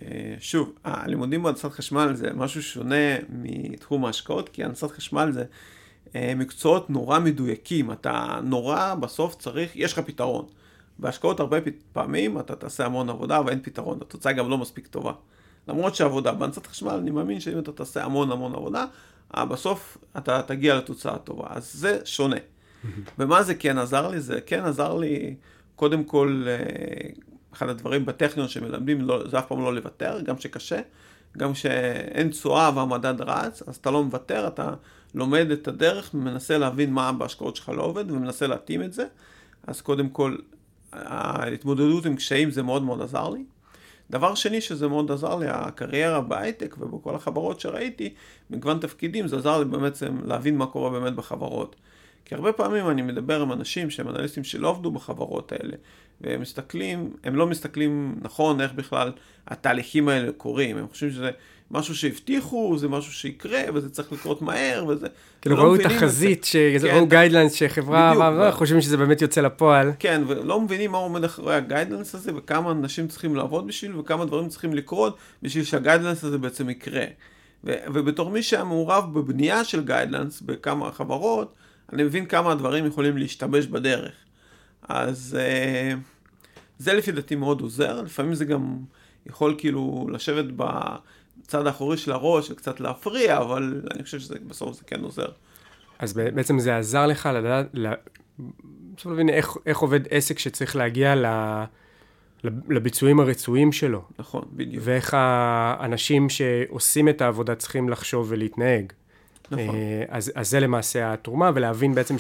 אה, שוב, הלימודים בהנדסת חשמל זה משהו שונה מתחום ההשקעות, כי הנדסת חשמל זה אה, מקצועות נורא מדויקים, אתה נורא בסוף צריך, יש לך פתרון. בהשקעות הרבה פעמים אתה תעשה המון עבודה ואין פתרון, התוצאה גם לא מספיק טובה. למרות שעבודה, בהנדסת חשמל אני מאמין שאם אתה תעשה המון המון עבודה, אה, בסוף אתה תגיע לתוצאה טובה. אז זה שונה. ומה זה כן עזר לי? זה כן עזר לי קודם כל אחד הדברים בטכניון שמלמדים לא, זה אף פעם לא לוותר, גם שקשה, גם שאין תשואה והמדד רץ, אז אתה לא מוותר, אתה לומד את הדרך, מנסה להבין מה בהשקעות שלך לא עובד ומנסה להתאים את זה. אז קודם כל, ההתמודדות עם קשיים זה מאוד מאוד עזר לי. דבר שני שזה מאוד עזר לי, הקריירה בהייטק ובכל החברות שראיתי, מגוון תפקידים, זה עזר לי באמת להבין מה קורה באמת בחברות. כי הרבה פעמים אני מדבר עם אנשים שהם אנליסטים שלא עבדו בחברות האלה, והם מסתכלים, הם לא מסתכלים נכון איך בכלל התהליכים האלה קורים, הם חושבים שזה משהו שהבטיחו, זה משהו שיקרה, וזה צריך לקרות מהר, וזה... כאילו ראו תחזית, כן, ראו גיידלנס שחברה, חושבים שזה באמת יוצא לפועל. כן, ולא מבינים מה עומד אחרי הגיידלנס הזה, וכמה אנשים צריכים לעבוד בשביל, וכמה דברים צריכים לקרות בשביל שהגיידלנס הזה בעצם יקרה. ובתור מי שהיה מעורב בבנייה של גיידלנס בכמה חברות, אני מבין כמה הדברים יכולים להשתבש בדרך. אז אה, זה לפי דעתי מאוד עוזר, לפעמים זה גם יכול כאילו לשבת בצד האחורי של הראש וקצת להפריע, אבל אני חושב שבסוף זה כן עוזר. אז בעצם זה עזר לך לדעת, בסוף להבין איך, איך עובד עסק שצריך להגיע ל... לביצועים הרצויים שלו. נכון, בדיוק. ואיך האנשים שעושים את העבודה צריכים לחשוב ולהתנהג. נכון. אה, אז, אז זה למעשה התרומה, ולהבין בעצם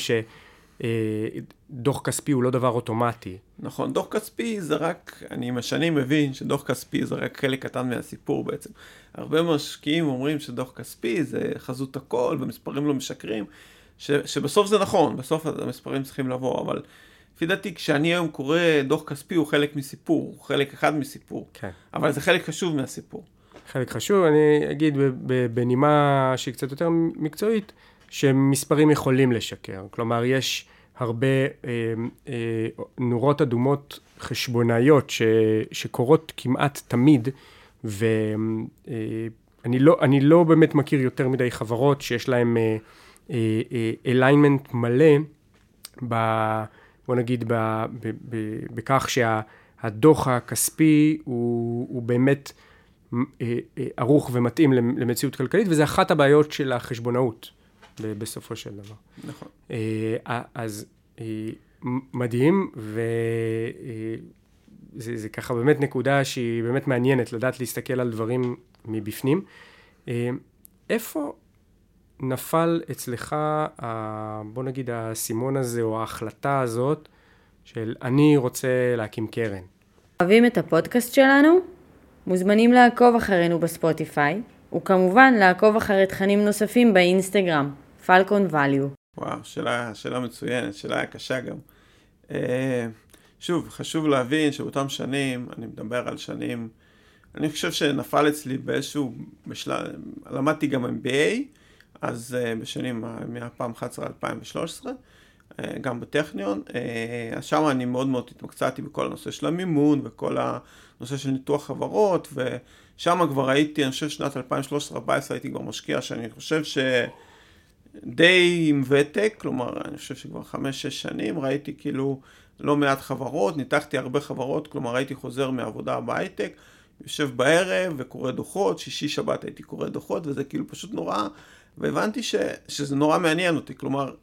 שדוח כספי הוא לא דבר אוטומטי. נכון, דוח כספי זה רק, אני עם השנים מבין שדוח כספי זה רק חלק קטן מהסיפור בעצם. הרבה משקיעים אומרים שדוח כספי זה חזות הכל ומספרים לא משקרים, ש, שבסוף זה נכון, בסוף המספרים צריכים לבוא, אבל לפי דעתי כשאני היום קורא דוח כספי הוא חלק מסיפור, הוא חלק אחד מסיפור, כן. אבל זה חלק חשוב מהסיפור. חלק חשוב, אני אגיד בנימה שהיא קצת יותר מקצועית, שמספרים יכולים לשקר. כלומר, יש הרבה אה, אה, נורות אדומות חשבונאיות ש, שקורות כמעט תמיד, ואני אה, לא, לא באמת מכיר יותר מדי חברות שיש להן אה, אה, alignment מלא, ב, בוא נגיד, ב, ב, ב, בכך שהדוח הכספי הוא, הוא באמת אה, אה, ערוך ומתאים למציאות כלכלית, וזה אחת הבעיות של החשבונאות בסופו של דבר. נכון. אה, אז מדהים, וזה זה ככה באמת נקודה שהיא באמת מעניינת, לדעת להסתכל על דברים מבפנים. איפה נפל אצלך, בוא נגיד, האסימון הזה, או ההחלטה הזאת, של אני רוצה להקים קרן? אוהבים את הפודקאסט שלנו? מוזמנים לעקוב אחרינו בספוטיפיי, וכמובן לעקוב אחרי תכנים נוספים באינסטגרם, פלקון ואליו. וואו, שאלה, שאלה מצוינת, שאלה קשה גם. אה, שוב, חשוב להבין שבאותם שנים, אני מדבר על שנים, אני חושב שנפל אצלי באיזשהו, בשל... למדתי גם MBA, אז uh, בשנים מ-2011 2013, uh, גם בטכניון, אז שם אני מאוד מאוד התמקצעתי בכל הנושא של המימון וכל הנושא של ניתוח חברות, ושם כבר הייתי, אני חושב שנת 2013-2014 הייתי כבר משקיע, שאני חושב שדי עם ותק, כלומר, אני חושב שכבר 5-6 שנים, ראיתי כאילו לא מעט חברות, ניתחתי הרבה חברות, כלומר הייתי חוזר מעבודה בהייטק, יושב בערב וקורא דוחות, שישי שבת הייתי קורא דוחות, וזה כאילו פשוט נורא, והבנתי ש, שזה נורא מעניין אותי, כלומר,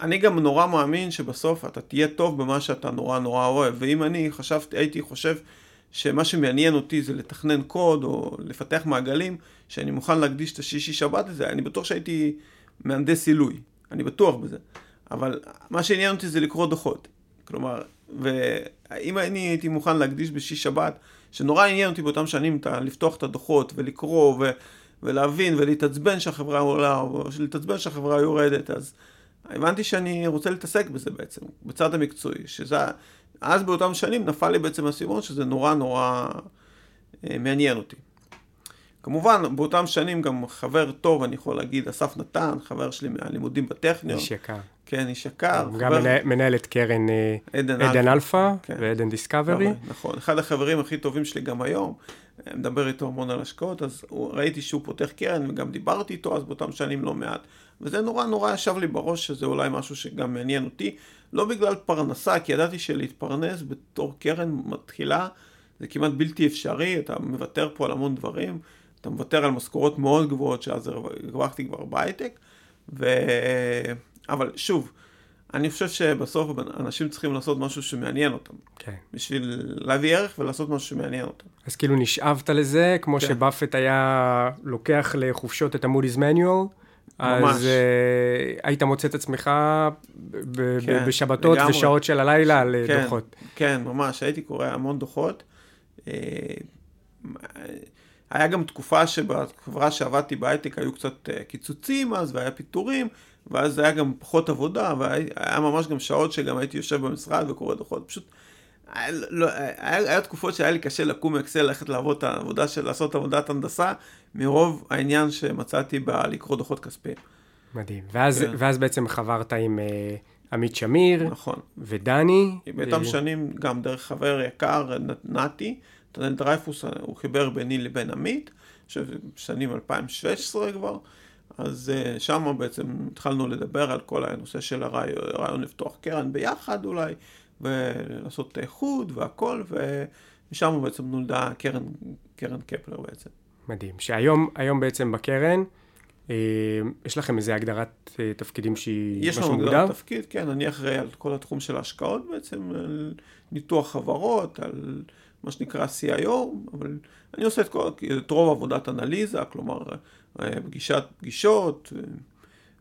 אני גם נורא מאמין שבסוף אתה תהיה טוב במה שאתה נורא נורא אוהב, ואם אני חשבתי, הייתי חושב שמה שמעניין אותי זה לתכנן קוד או לפתח מעגלים, שאני מוכן להקדיש את השישי שבת לזה, אני בטוח שהייתי מהנדס עילוי, אני בטוח בזה. אבל מה שעניין אותי זה לקרוא דוחות. כלומר, ואם אני הייתי מוכן להקדיש בשישי שבת, שנורא עניין אותי באותם שנים לפתוח את הדוחות ולקרוא ו, ולהבין ולהתעצבן שהחברה עולה או להתעצבן שהחברה יורדת, אז הבנתי שאני רוצה להתעסק בזה בעצם, בצד המקצועי, שזה, אז באותם שנים נפל לי בעצם האסימון שזה נורא נורא אה, מעניין אותי. כמובן, באותם שנים גם חבר טוב, אני יכול להגיד, אסף נתן, חבר שלי מהלימודים בטכניון. איש יקר. כן, איש יקר. גם חבר... מנהל את קרן אה, עדן, עדן אלפא כן. ועדן דיסקאברי. נכון, אחד החברים הכי טובים שלי גם היום, אה, מדבר איתו המון על השקעות, אז ראיתי שהוא פותח קרן וגם דיברתי איתו אז באותם שנים לא מעט. וזה נורא נורא ישב לי בראש שזה אולי משהו שגם מעניין אותי, לא בגלל פרנסה, כי ידעתי שלהתפרנס בתור קרן מתחילה זה כמעט בלתי אפשרי, אתה מוותר פה על המון דברים, אתה מוותר על משכורות מאוד גבוהות שאז הרווחתי כבר בהייטק, ו... אבל שוב, אני חושב שבסוף אנשים צריכים לעשות משהו שמעניין אותם. כן. בשביל להביא ערך ולעשות משהו שמעניין אותם. אז כאילו נשאבת לזה, כמו כן. שבאפט היה לוקח לחופשות את המודי'ס מניואל. אז uh, היית מוצא את עצמך ב- כן, בשבתות לגמרי. ושעות של הלילה על כן, דוחות. כן, ממש, הייתי קורא המון דוחות. אה, היה גם תקופה שבחברה שעבדתי בהייטק היו קצת אה, קיצוצים אז, והיה פיטורים, ואז היה גם פחות עבודה, והיה ממש גם שעות שגם הייתי יושב במשרד וקורא דוחות. פשוט, היה, לא, היה, היה תקופות שהיה לי קשה לקום מאקסל, ללכת לעבוד את העבודה של, לעשות עבודת הנדסה, מרוב העניין שמצאתי בלקרוא דוחות כספיים. מדהים. ואז, כן. ואז בעצם חברת עם uh, עמית שמיר, נכון. ודני. באותם ו... שנים גם דרך חבר יקר, נתי, נתנאל דרייפוס, הוא חיבר ביני לבין עמית, שנים 2016 כבר, אז uh, שם בעצם התחלנו לדבר על כל הנושא של הרעיון, הרעיון לפתוח קרן ביחד אולי, ולעשות איחוד והכל, ומשם בעצם נולדה קרן, קרן קפלר בעצם. מדהים. שהיום היום בעצם בקרן, אה, יש לכם איזה הגדרת אה, תפקידים שהיא יש לנו הגדרת תפקיד, כן, אני אחראי על כל התחום של ההשקעות בעצם, על ניתוח חברות, על מה שנקרא CIO, אבל אני עושה את, כל, את רוב עבודת אנליזה, כלומר אה, פגישת פגישות,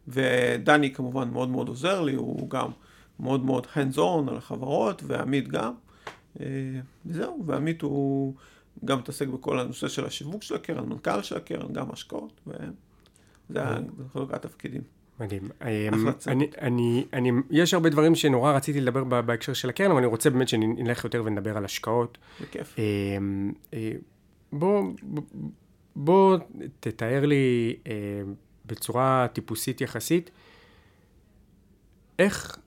ודני כמובן מאוד מאוד עוזר לי, הוא גם מאוד מאוד hands on על החברות, ועמית גם. וזהו, ועמית הוא גם מתעסק בכל הנושא של השיווק של הקרן, מנכ"ל של הקרן, גם השקעות, וזה חלוקת התפקידים. מדהים. אני, אני, אני, יש הרבה דברים שנורא רציתי לדבר בהקשר של הקרן, אבל אני רוצה באמת שנלך יותר ונדבר על השקעות. בכיף. בוא, בוא תתאר לי בצורה טיפוסית יחסית, איך,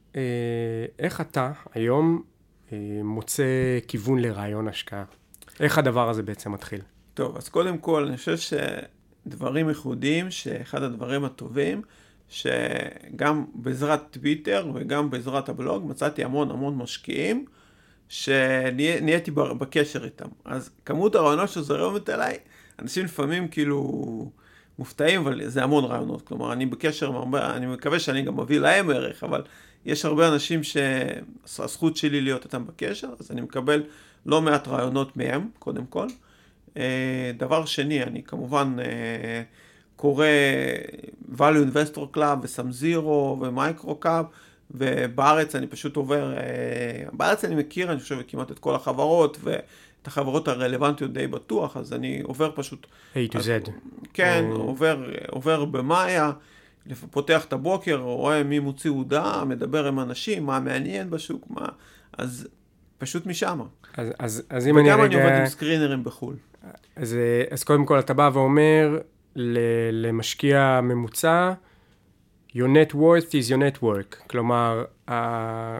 איך אתה היום מוצא כיוון לרעיון השקעה? איך הדבר הזה בעצם מתחיל? טוב, אז קודם כל, אני חושב שדברים ייחודיים, שאחד הדברים הטובים, שגם בעזרת טוויטר וגם בעזרת הבלוג מצאתי המון המון משקיעים שנהייתי בקשר איתם. אז כמות הרעיונות שזורמת אליי, אנשים לפעמים כאילו מופתעים, אבל זה המון רעיונות. כלומר, אני בקשר עם הרבה, אני מקווה שאני גם מביא להם ערך, אבל יש הרבה אנשים שהזכות שלי להיות איתם בקשר, אז אני מקבל לא מעט רעיונות מהם, קודם כל. אה, דבר שני, אני כמובן אה, קורא value investor club וסם זירו ומייקרו קאב, ובארץ אני פשוט עובר, אה, בארץ אני מכיר, אני חושב, כמעט את כל החברות, ואת החברות הרלוונטיות די בטוח, אז אני עובר פשוט... A to Z. כן, או... עובר, עובר במאיה. פותח את הבוקר, רואה מי מוציא הודעה, מדבר עם אנשים, מה מעניין בשוק, מה... אז פשוט משם. אז, אז, אז אם אני רגע... וגם אני עובד עם סקרינרים בחו"ל. אז, אז קודם כל אתה בא ואומר למשקיע ממוצע, your net worth is your net work. כלומר, ה...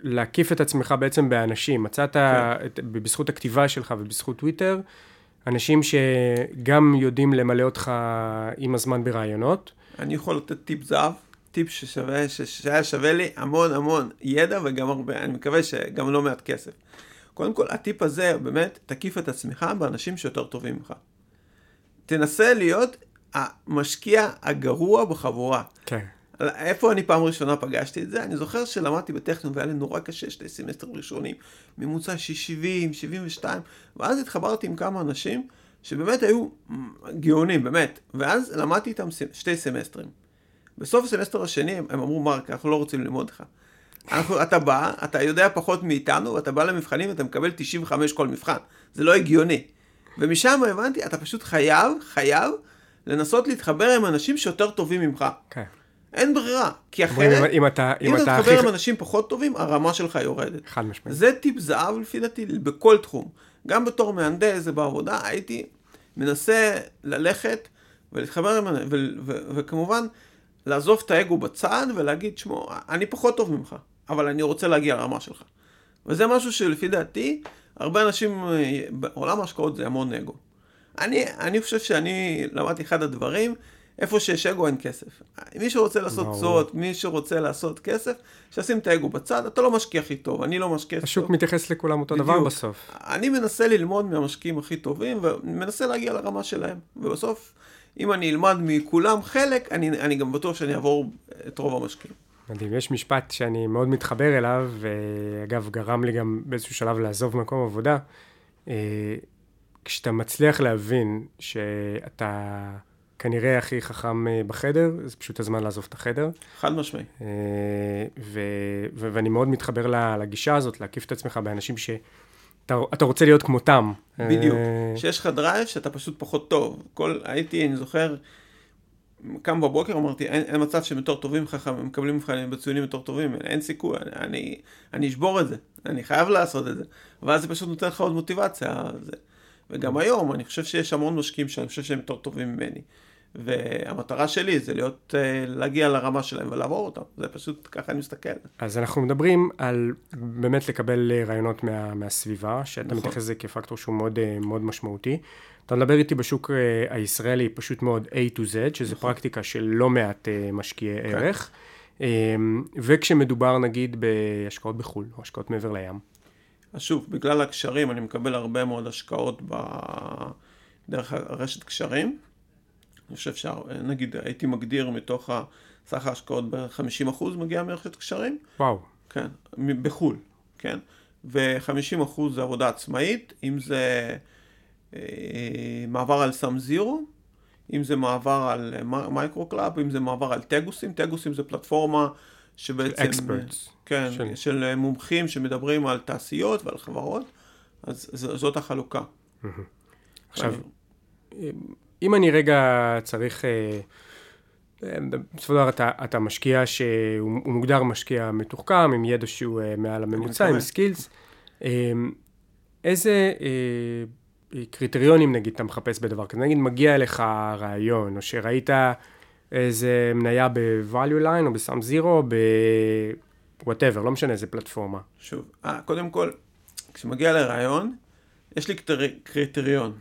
להקיף את עצמך בעצם באנשים. מצאת, כן. את, בזכות הכתיבה שלך ובזכות טוויטר, אנשים שגם יודעים למלא אותך עם הזמן ברעיונות. אני יכול לתת טיפ זהב, טיפ ששווה, שהיה שווה לי המון המון ידע וגם הרבה, אני מקווה שגם לא מעט כסף. קודם כל, הטיפ הזה, באמת, תקיף את עצמך באנשים שיותר טובים ממך. תנסה להיות המשקיע הגרוע בחבורה. כן. איפה אני פעם ראשונה פגשתי את זה? אני זוכר שלמדתי בטכניון והיה לי נורא קשה שתי סמסטרים ראשונים, ממוצע של 70, 72, ואז התחברתי עם כמה אנשים שבאמת היו גאונים, באמת, ואז למדתי איתם שתי סמסטרים. בסוף הסמסטר השני הם, הם אמרו, מרק, אנחנו לא רוצים ללמוד לך. אנחנו, אתה בא, אתה יודע פחות מאיתנו, ואתה בא למבחנים ואתה מקבל 95 כל מבחן. זה לא הגיוני. ומשם הבנתי, אתה פשוט חייב, חייב, לנסות להתחבר עם אנשים שיותר טובים ממך. כן. אין ברירה, כי אחרת, אם, אם אתה, אם אם אתה תתחבר עם אנשים פחות טובים, הרמה שלך יורדת. חד משמעית. זה טיפ זהב לפי דעתי בכל תחום. גם בתור מהנדס ובעבודה, הייתי מנסה ללכת ולהתחבר עם, וכמובן, לעזוב את האגו בצד ולהגיד, שמו, אני פחות טוב ממך, אבל אני רוצה להגיע לרמה שלך. וזה משהו שלפי דעתי, הרבה אנשים, בעולם ההשקעות זה המון אגו. אני, אני חושב שאני למדתי אחד הדברים, איפה שיש אגו אין כסף. מי שרוצה לעשות תשואות, מי שרוצה לעשות כסף, שישים את האגו בצד, אתה לא משקיע הכי טוב, אני לא משקיע הכי טוב. השוק מתייחס לכולם אותו בדיוק. דבר בסוף. אני מנסה ללמוד מהמשקיעים הכי טובים, ומנסה להגיע לרמה שלהם. ובסוף, אם אני אלמד מכולם חלק, אני, אני גם בטוח שאני אעבור את רוב המשקיעים. מדהים, יש משפט שאני מאוד מתחבר אליו, ואגב, גרם לי גם באיזשהו שלב לעזוב מקום עבודה. אה, כשאתה מצליח להבין שאתה כנראה הכי חכם אה, בחדר, זה פשוט הזמן לעזוב את החדר. חד משמעי. אה, ואני מאוד מתחבר לגישה הזאת, להקיף את עצמך באנשים ש... אתה רוצה להיות כמותם. בדיוק. שיש לך drive שאתה פשוט פחות טוב. כל, הייתי, אני זוכר, קם בבוקר, אמרתי, אין, אין מצב שהם יותר טובים ממך, הם מקבלים ממך בציונים יותר טובים, אין סיכוי, אני, אני, אני אשבור את זה, אני חייב לעשות את זה. ואז זה פשוט נותן לך עוד מוטיבציה. זה. וגם היום, אני חושב שיש המון משקיעים שאני חושב שהם יותר טובים ממני. והמטרה שלי זה להיות, אה, להגיע לרמה שלהם ולעבור אותם, זה פשוט ככה אני מסתכל. אז אנחנו מדברים על באמת לקבל רעיונות מה, מהסביבה, שאתה נכון. מתייחס לזה כפקטור שהוא מאוד, אה, מאוד משמעותי. אתה מדבר איתי בשוק הישראלי פשוט מאוד A to Z, שזה נכון. פרקטיקה של לא מעט משקיעי כן. ערך, um, וכשמדובר נגיד בהשקעות בחו"ל, או השקעות מעבר לים. אז שוב, בגלל הקשרים, אני מקבל הרבה מאוד השקעות ב... דרך הרשת קשרים. אני חושב שנגיד הייתי מגדיר מתוך סך ההשקעות ב-50% מגיע מרשת קשרים. וואו. כן, בחו"ל, כן? ו-50% זה עבודה עצמאית, אם זה אה, מעבר על סאם זירו, אם זה מעבר על מייקרו קלאב, אם זה מעבר על טגוסים, טגוסים זה פלטפורמה שבעצם... Experts. כן, של... של מומחים שמדברים על תעשיות ועל חברות, אז זאת החלוקה. עכשיו, אם אני רגע צריך... אה, בסופו של דבר אתה, אתה משקיע שהוא מוגדר משקיע מתוחכם, עם ידע שהוא uh, מעל הממוצע, עם skills. Um, איזה uh, קריטריונים נגיד אתה מחפש בדבר כזה? נגיד מגיע אליך רעיון, או שראית איזה מניה ב-value line או בסאם זירו, ב-whatever, לא משנה איזה פלטפורמה. שוב, 아, קודם כל, כשמגיע לרעיון, יש לי קריטריון.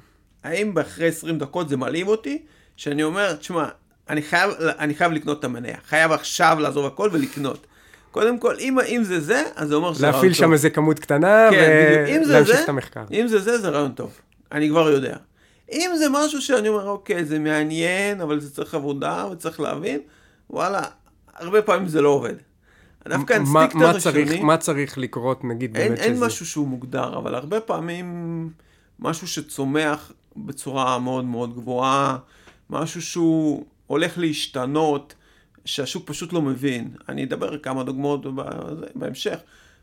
האם אחרי 20 דקות זה מלאים אותי? שאני אומר, תשמע, אני חייב, אני חייב לקנות את המניה. חייב עכשיו לעזוב הכל ולקנות. קודם כל, אם, אם זה זה, אז זה אומר שזה רעיון טוב. להפעיל שם איזה כמות קטנה כן, ולהמשיך את המחקר. אם זה זה, זה רעיון טוב. אני כבר יודע. אם זה משהו שאני אומר, אוקיי, זה מעניין, אבל זה צריך עבודה וצריך להבין, וואלה, הרבה פעמים זה לא עובד. דווקא האינסטינקט הראשוני... מה צריך לקרות, נגיד, אין, באמת אין שזה... אין משהו שהוא מוגדר, אבל הרבה פעמים משהו שצומח בצורה מאוד מאוד גבוהה, משהו שהוא הולך להשתנות, שהשוק פשוט לא מבין. אני אדבר כמה דוגמאות בהמשך.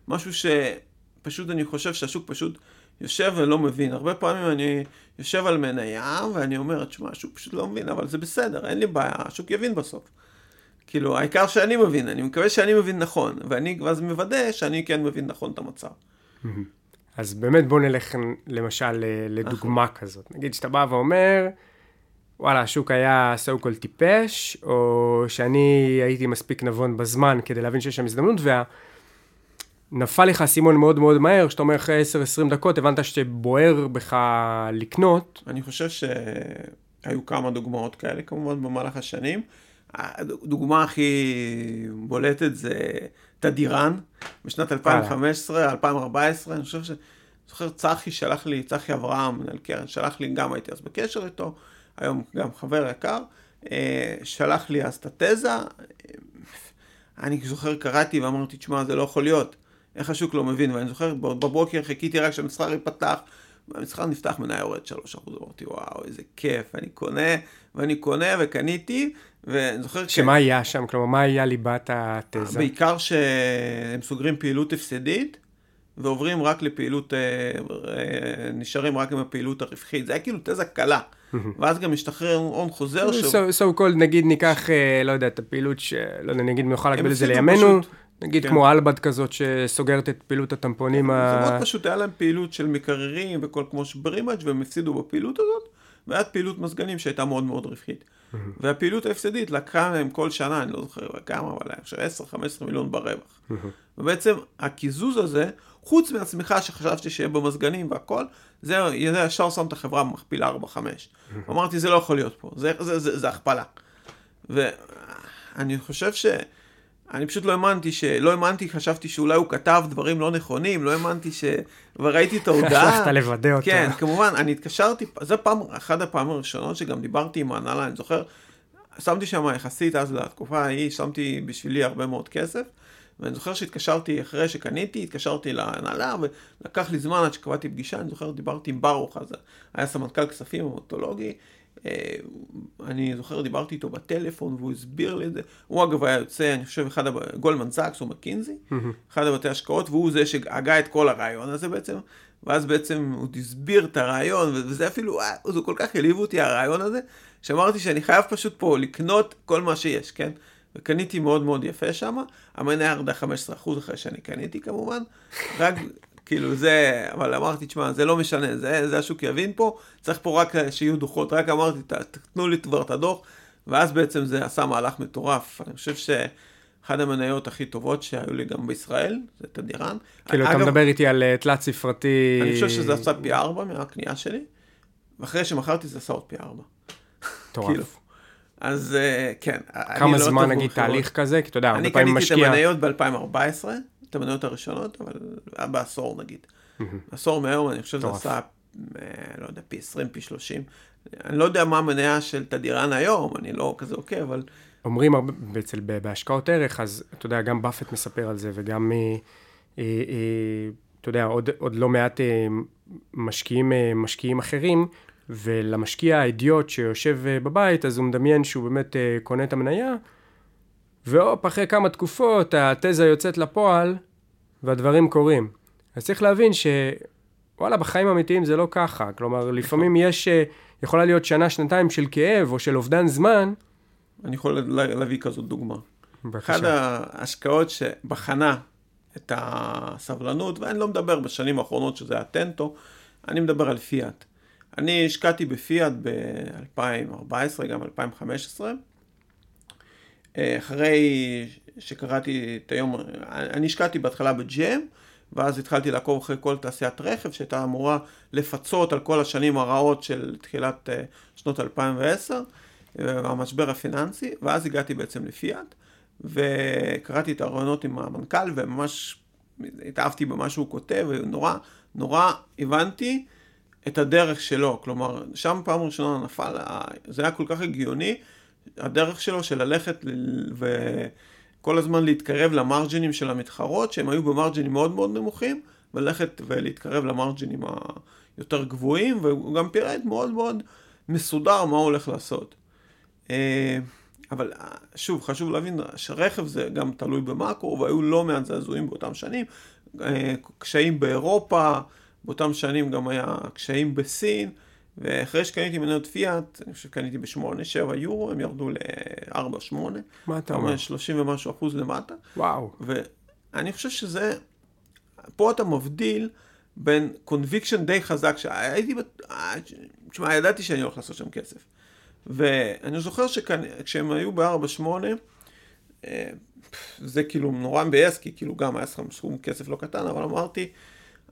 משהו שפשוט אני חושב שהשוק פשוט יושב ולא מבין. הרבה פעמים אני יושב על מניה ואני אומר, תשמע, השוק פשוט לא מבין, אבל זה בסדר, אין לי בעיה, השוק יבין בסוף. כאילו, העיקר שאני מבין, אני מקווה שאני מבין נכון, ואני אז מוודא שאני כן מבין נכון את המצב. אז באמת בוא נלך למשל לדוגמה כזאת. נגיד שאתה בא ואומר, וואלה, השוק היה so called טיפש, או שאני הייתי מספיק נבון בזמן כדי להבין שיש שם הזדמנות, ונפל לך אסימון מאוד מאוד מהר, שאתה אומר אחרי 10-20 דקות, הבנת שבוער בך לקנות. אני חושב שהיו כמה דוגמאות כאלה כמובן במהלך השנים. הדוגמה הכי בולטת זה תדירן, בשנת 2015, 2014, אני חושב ש... זוכר, צחי שלח לי, צחי אברהם, מנהל קרן, שלח לי, גם הייתי אז בקשר איתו, היום גם חבר יקר, אה, שלח לי אז את התזה, אני זוכר, קראתי ואמרתי, תשמע, זה לא יכול להיות, איך השוק לא מבין, ואני זוכר, בבוקר חיכיתי רק שהמסחר ייפתח, והמסחר נפתח מניה יורד 3%, אמרתי, וואו, איזה כיף, אני קונה, ואני קונה וקניתי, ואני זוכר... שמה היה שם? כלומר, מה היה ליבת התזה? בעיקר שהם סוגרים פעילות הפסדית, ועוברים רק לפעילות, אה, אה, נשארים רק עם הפעילות הרווחית. זה היה כאילו תזה קלה. ואז גם משתחרר הון חוזר. so called, נגיד ניקח, אה, לא יודע, את הפעילות. לא יודע, נגיד נוכל להגביל את זה לימינו. נגיד כן. כמו אלבד כזאת שסוגרת את פעילות הטמפונים. ה... זה מאוד פשוט, היה להם פעילות של מקררים וכל כמו שברימג' והם הפסידו בפעילות הזאת, והיה פעילות מזגנים שהייתה מאוד מאוד רווחית. והפעילות ההפסדית לקחה להם כל שנה, אני לא זוכר כמה, אבל היה עכשיו 10-15 מיליון ברווח. ובעצם הקיזוז הזה, חוץ מהצמיחה שחשבתי שיהיה במזגנים והכל, זה ישר שם את החברה במכפילה 4-5. אמרתי, זה לא יכול להיות פה, זה, זה, זה, זה הכפלה. ואני חושב ש... אני פשוט לא האמנתי, לא האמנתי, חשבתי שאולי הוא כתב דברים לא נכונים, לא האמנתי ש... וראיתי את ההודעה. הלכת לוודא אותו. כן, כמובן, אני התקשרתי, זו פעם, אחת הפעמים הראשונות שגם דיברתי עם ההנהלה, אני זוכר, שמתי שם יחסית אז לתקופה ההיא, שמתי בשבילי הרבה מאוד כסף, ואני זוכר שהתקשרתי אחרי שקניתי, התקשרתי להנהלה, ולקח לי זמן עד שקבעתי פגישה, אני זוכר, דיברתי עם ברוך, אז היה סמנכ"ל כספים המוטולוגי, אני זוכר, דיברתי איתו בטלפון והוא הסביר לי את זה. הוא אגב היה יוצא, אני חושב, אחד, גולדמן זאקס או מקינזי, אחד הבתי השקעות, והוא זה שהגה את כל הרעיון הזה בעצם. ואז בעצם הוא הסביר את הרעיון, וזה אפילו, אה, זה כל כך העליב אותי הרעיון הזה, שאמרתי שאני חייב פשוט פה לקנות כל מה שיש, כן? וקניתי מאוד מאוד יפה שם, המניה ירדה 15% אחרי שאני קניתי כמובן, רק כאילו זה, אבל אמרתי, תשמע, זה לא משנה, זה, זה השוק יבין פה, צריך פה רק שיהיו דוחות, רק אמרתי, תתנו לי כבר את הדוח, ואז בעצם זה עשה מהלך מטורף. אני חושב שאחד המניות הכי טובות שהיו לי גם בישראל, זה תדירן. כאילו, אגב, אתה מדבר איתי על אה, תלת ספרתי... אני חושב שזה עשה פי ארבע מהקנייה שלי. ואחרי שמכרתי זה עשה עוד פי ארבע. מטורף. כאילו. אז אה, כן. אני כמה לא זמן טוב נגיד במכירות. תהליך כזה? כי אתה יודע, הרבה אני פעמים קניתי את משקיע... המניות ב-2014, את המניות הראשונות, אבל היה בעשור נגיד. עשור מהיום, אני חושב שזה. עשה, אה, לא יודע, פי 20, פי 30. אני לא יודע מה המניה של תדירן היום, אני לא כזה עוקב, אבל אומרים הרבה, אצל, בהשקעות ערך, אז אתה יודע, גם באפט מספר על זה, וגם, אה, אה, אה, אתה יודע, עוד, עוד לא מעט אה, משקיעים, משקיעים אחרים, ולמשקיע האידיוט שיושב בבית, אז הוא מדמיין שהוא באמת קונה את המניה, והופ, אחרי כמה תקופות, התזה יוצאת לפועל, והדברים קורים. אז צריך להבין ש... וואלה, בחיים האמיתיים זה לא ככה. כלומר, לפעמים יש, אה, יכולה להיות שנה, שנתיים של כאב או של אובדן זמן. אני יכול לה- להביא כזאת דוגמה. בבקשה. אחת ההשקעות שבחנה את הסבלנות, ואני לא מדבר בשנים האחרונות שזה היה טנטו, אני מדבר על פיאט. אני השקעתי בפיאט ב-2014, גם 2015. אחרי שקראתי את היום, אני השקעתי בהתחלה בג'ם, ואז התחלתי לעקוב אחרי כל תעשיית רכב, שהייתה אמורה לפצות על כל השנים הרעות של תחילת אה, שנות 2010, אה, המשבר הפיננסי, ואז הגעתי בעצם לפיאט, וקראתי את הרעיונות עם המנכ"ל, וממש התאהבתי במה שהוא כותב, ונורא, נורא הבנתי את הדרך שלו. כלומר, שם פעם ראשונה נפל, זה היה כל כך הגיוני, הדרך שלו של ללכת וכל הזמן להתקרב למרג'ינים של המתחרות, שהם היו במרג'ינים מאוד מאוד נמוכים, וללכת ולהתקרב למרג'ינים היותר גבוהים, והוא גם פירט מאוד מאוד מסודר מה הוא הולך לעשות. אה, אבל אה, שוב, חשוב להבין שרכב זה גם תלוי במאקרו, והיו לא מעט זעזועים באותם שנים. אה, קשיים באירופה, באותם שנים גם היה קשיים בסין, ואחרי שקניתי מניות פיאט, אני חושב שקניתי ב-8-7 יורו, הם ירדו ל-4-8, מה אתה אומר? 30 ומשהו אחוז למטה. וואו. ואני חושב שזה, פה אתה מבדיל בין conviction די חזק, שהייתי, תשמע, ידעתי שאני הולך לעשות שם כסף. ואני זוכר שכשהם היו ב-4-8, אה, זה כאילו נורא מבאס, כי כאילו גם היה סכום כסף לא קטן, אבל אמרתי,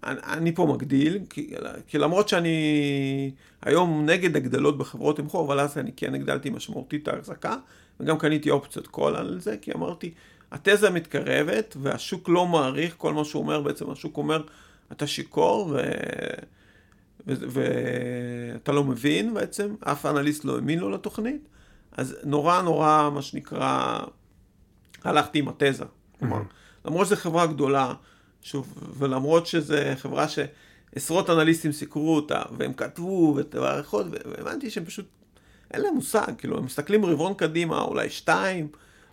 אני, אני פה מגדיל, כי, כי למרות שאני היום נגד הגדלות בחברות תמחור, אבל אז אני כן הגדלתי משמעותית את ההחזקה, וגם קניתי אופציות קול על זה, כי אמרתי, התזה מתקרבת, והשוק לא מעריך כל מה שהוא אומר, בעצם השוק אומר, אתה שיכור, ו... ו- ואתה לא מבין בעצם, אף אנליסט לא האמין לו לתוכנית, אז נורא נורא, מה שנקרא, הלכתי עם התזה. כלומר, למרות שזו חברה גדולה, שוב, ולמרות שזו חברה שעשרות אנליסטים סיקרו אותה, והם כתבו והערכות, והבנתי שהם פשוט, אין להם מושג, כאילו, הם מסתכלים רבעון קדימה, אולי שתיים,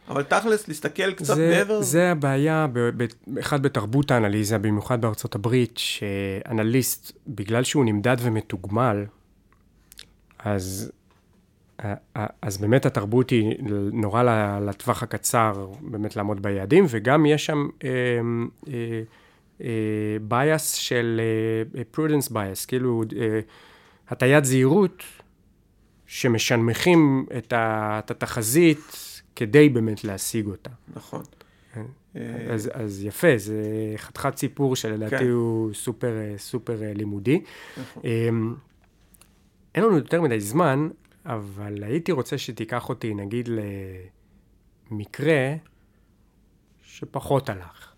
אבל תכלס, להסתכל קצת זה, מעבר. זה הבעיה, ב, ב, אחד בתרבות האנליזה, במיוחד בארצות הברית, שאנליסט, בגלל שהוא נמדד ומתוגמל, אז, אז באמת התרבות היא נורא לטווח הקצר, באמת לעמוד ביעדים, וגם יש שם bias של prudence bias, כאילו אה, הטיית זהירות, שמשנמכים את, התחזית כדי באמת להשיג אותה. נכון. אז, אז יפה, זה חתיכת סיפור שלדעתי כן. הוא סופר, סופר לימודי. נכון. אין לנו יותר מדי זמן, אבל הייתי רוצה שתיקח אותי, נגיד, למקרה שפחות הלך.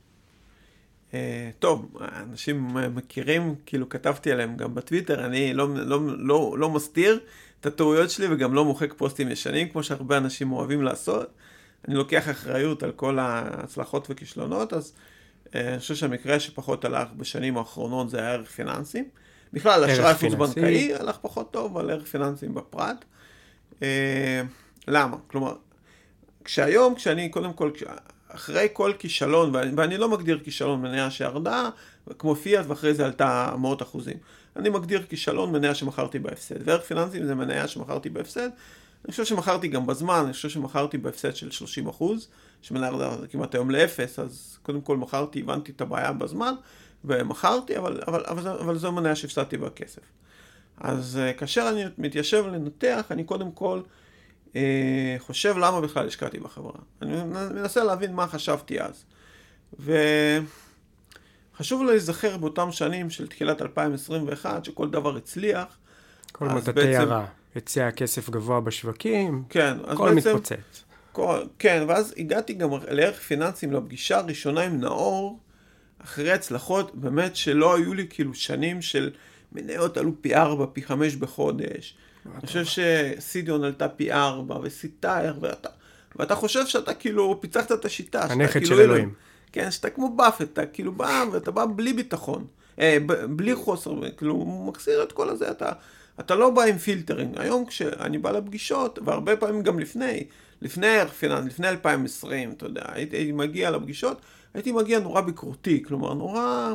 טוב, אנשים מכירים, כאילו כתבתי עליהם גם בטוויטר, אני לא, לא, לא, לא מסתיר את הטעויות שלי וגם לא מוחק פוסטים ישנים, כמו שהרבה אנשים אוהבים לעשות. אני לוקח אחריות על כל ההצלחות וכישלונות, אז אני חושב שהמקרה שפחות הלך בשנים האחרונות זה היה ערך פיננסים. בכלל, אשראי חוץ-בנקאי הלך פחות טוב, אבל ערך פיננסים בפרט. למה? כלומר, כשהיום, כשאני קודם כל, אחרי כל כישלון, ואני, ואני לא מגדיר כישלון מניה שירדה, כמו פיאט, ואחרי זה עלתה מאות אחוזים. אני מגדיר כישלון מניה שמכרתי בהפסד. וערך פיננסים זה מניה שמכרתי בהפסד. אני חושב שמכרתי גם בזמן, אני חושב שמכרתי בהפסד של 30 אחוז, שמניה ירדה כמעט היום לאפס, אז קודם כל מכרתי, הבנתי את הבעיה בזמן, ומכרתי, אבל, אבל, אבל, אבל זו מניה שהפסדתי בה כסף. אז כאשר אני מתיישב לנתח, אני קודם כל אה, חושב למה בכלל השקעתי בחברה. אני מנסה להבין מה חשבתי אז. וחשוב להיזכר באותם שנים של תחילת 2021, שכל דבר הצליח. כל מטאטי בעצם- הרע. היצע הכסף גבוה בשווקים, כן, אז הכל בעצם... מתפוצץ. כל, כן, ואז הגעתי גם לערך פיננסים לפגישה הראשונה עם נאור, אחרי הצלחות באמת שלא היו לי כאילו שנים של מניות עלו פי ארבע, פי חמש בחודש. אני חושב שסידיון עלתה פי ארבע, וסיטייר, ואתה, ואתה חושב שאתה כאילו פיצחת את השיטה. הנכד כאילו של אלוהים. כן, שאתה כמו באפט, אתה כאילו בא, ואתה בא בלי ביטחון, אה, ב- בלי חוסר, כאילו הוא מחסיר את כל הזה, אתה, אתה לא בא עם filtering. היום כשאני בא לפגישות, והרבה פעמים גם לפני, לפני ערך פיננס, לפני 2020, אתה יודע, הייתי, הייתי מגיע לפגישות, הייתי מגיע נורא ביקורתי, כלומר נורא,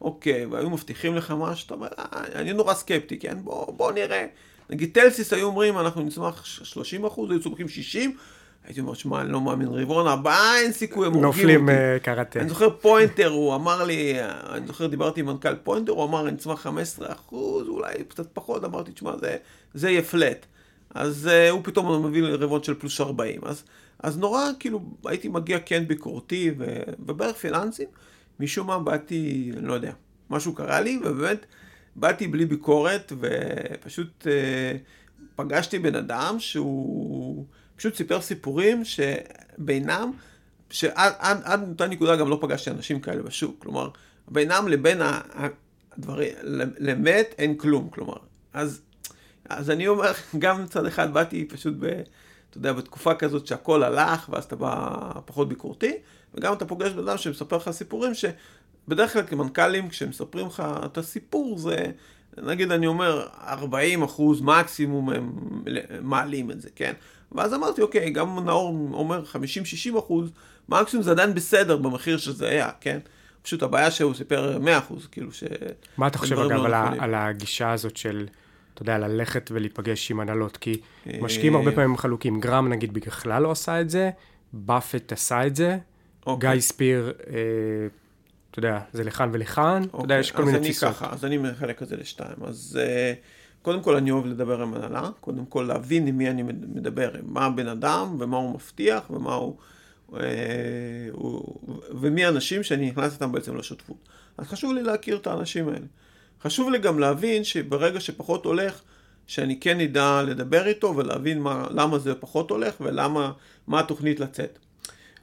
אוקיי, והיו מבטיחים לך משהו, אתה אומר, אה, אני נורא סקפטי, כן, בוא, בוא נראה. נגיד טלסיס היו אומרים, אנחנו נצמח 30 אחוז, היו צומחים 60, הייתי אומר, שמע, אני לא מאמין, רבעון הבא אין סיכוי, הם הורגים אותי. נופלים אה, קראטה. אני זוכר פוינטר, הוא אמר לי, אני זוכר דיברתי עם מנכ"ל פוינטר, הוא אמר, אני אצמח 15 אחוז, אולי קצת פחות, אמרתי, תשמע, זה, זה יהיה flat. אז אה, הוא פתאום מביא לי רבעון של פלוס 40. אז, אז נורא, כאילו, הייתי מגיע כן ביקורתי, ו, ובערך פיננסים, משום מה באתי, אני לא יודע, משהו קרה לי, ובאמת, באתי בלי ביקורת, ופשוט אה, פגשתי בן אדם שהוא פשוט סיפר סיפורים שבינם, שעד עד, עד אותה נקודה גם לא פגשתי אנשים כאלה בשוק. כלומר, בינם לבין הדברים, למת אין כלום. כלומר, אז, אז אני אומר, גם מצד אחד באתי פשוט ב... אתה יודע, בתקופה כזאת שהכל הלך, ואז אתה בא פחות ביקורתי, וגם אתה פוגש בן אדם שמספר לך סיפורים שבדרך כלל כמנכ"לים, כשמספרים לך את הסיפור, זה, נגיד אני אומר, 40 אחוז מקסימום הם מעלים את זה, כן? ואז אמרתי, אוקיי, גם נאור אומר 50-60 אחוז, מקסימום זה עדיין בסדר במחיר שזה היה, כן? פשוט הבעיה שהוא סיפר 100 אחוז, כאילו ש... מה אתה חושב, אגב, לא על ה-. על הגישה הזאת של, אתה יודע, ללכת ולהיפגש עם הנהלות? כי אה, משקיעים הרבה פעמים חלוקים. גרם, נגיד, בכלל לא עשה את זה, באפט עשה את זה, אוקיי. גיא ספיר, אה, אתה יודע, זה לכאן ולכאן, אתה יודע, יש כל מיני תפיסות. אז אני ככה, אז אני מחלק את זה לשתיים. אז אה, קודם כל אני אוהב לדבר עם הנהלה, קודם כל להבין עם מי אני מדבר, מה הבן אדם ומה הוא מבטיח ומה הוא... אה, הוא ומי האנשים שאני נכנס איתם בעצם לשותפות. אז חשוב לי להכיר את האנשים האלה. חשוב לי גם להבין שברגע שפחות הולך, שאני כן אדע לדבר איתו ולהבין מה, למה זה פחות הולך ולמה, מה התוכנית לצאת.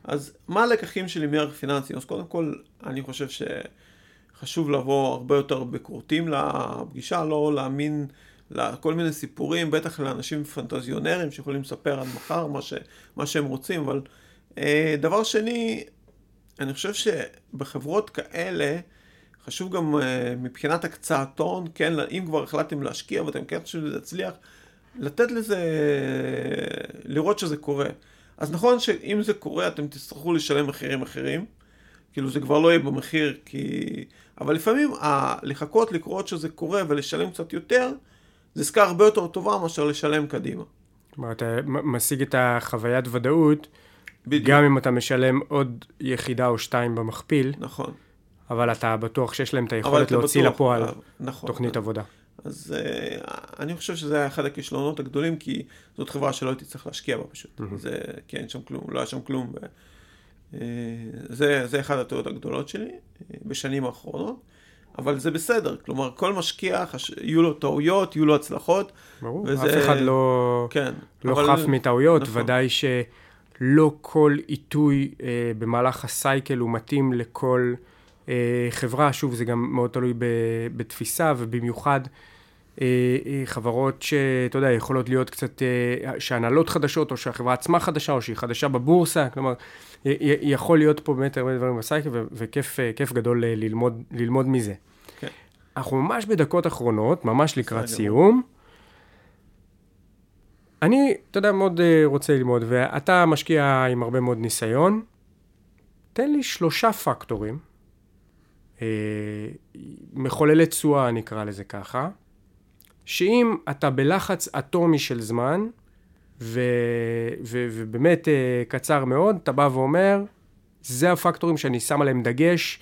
אז מה הלקחים שלי מערך פיננסי? אז קודם כל, אני חושב שחשוב לבוא הרבה יותר ביקורתיים לפגישה, לא להאמין לכל מיני סיפורים, בטח לאנשים פנטזיונרים שיכולים לספר עד מחר מה, ש, מה שהם רוצים, אבל אה, דבר שני, אני חושב שבחברות כאלה, חשוב גם אה, מבחינת הקצאת הון, כן, אם כבר החלטתם להשקיע ואתם כן חושבים שזה יצליח, לתת לזה, לראות שזה קורה. אז נכון שאם זה קורה אתם תצטרכו לשלם מחירים אחרים, כאילו זה כבר לא יהיה במחיר, כי... אבל לפעמים ה... לחכות לקרות שזה קורה ולשלם קצת יותר, זה עסקה הרבה יותר טובה מאשר לשלם קדימה. כלומר, אתה משיג את החוויית ודאות, בדיוק. גם אם אתה משלם עוד יחידה או שתיים במכפיל, נכון. אבל אתה בטוח שיש להם את היכולת להוציא בטוח, לפועל אה, נכון. תוכנית עבודה. אז uh, אני חושב שזה היה אחד הכישלונות הגדולים, כי זאת חברה שלא הייתי צריך להשקיע בה פשוט. Mm-hmm. זה, כי אין שם כלום, לא היה שם כלום. ו... Uh, זה, זה אחד הטעויות הגדולות שלי uh, בשנים האחרונות, אבל זה בסדר, כלומר כל משקיע, חש... יהיו לו טעויות, יהיו לו הצלחות. ברור, וזה- אף אחד לא, כן. לא אבל- חף מטעויות, נכון. ודאי שלא כל עיתוי אה, במהלך הסייקל הוא מתאים לכל אה, חברה, שוב, זה גם מאוד תלוי בתפיסה, ובמיוחד אה, אה, חברות שאתה יודע, יכולות להיות קצת, אה, שהנהלות חדשות, או שהחברה עצמה חדשה, או שהיא חדשה בבורסה, כלומר, יכול להיות פה באמת הרבה דברים בסייקל, וכיף אה, כיף גדול אה, ללמוד, ללמוד מזה. כן. אנחנו ממש בדקות אחרונות, ממש לקראת סיום. אני, אתה יודע, מאוד אה, רוצה ללמוד, ואתה משקיע עם הרבה מאוד ניסיון. תן לי שלושה פקטורים, אה, מחוללי תשואה נקרא לזה ככה, שאם אתה בלחץ אטומי של זמן, ו, ו, ובאמת אה, קצר מאוד, אתה בא ואומר, זה הפקטורים שאני שם עליהם דגש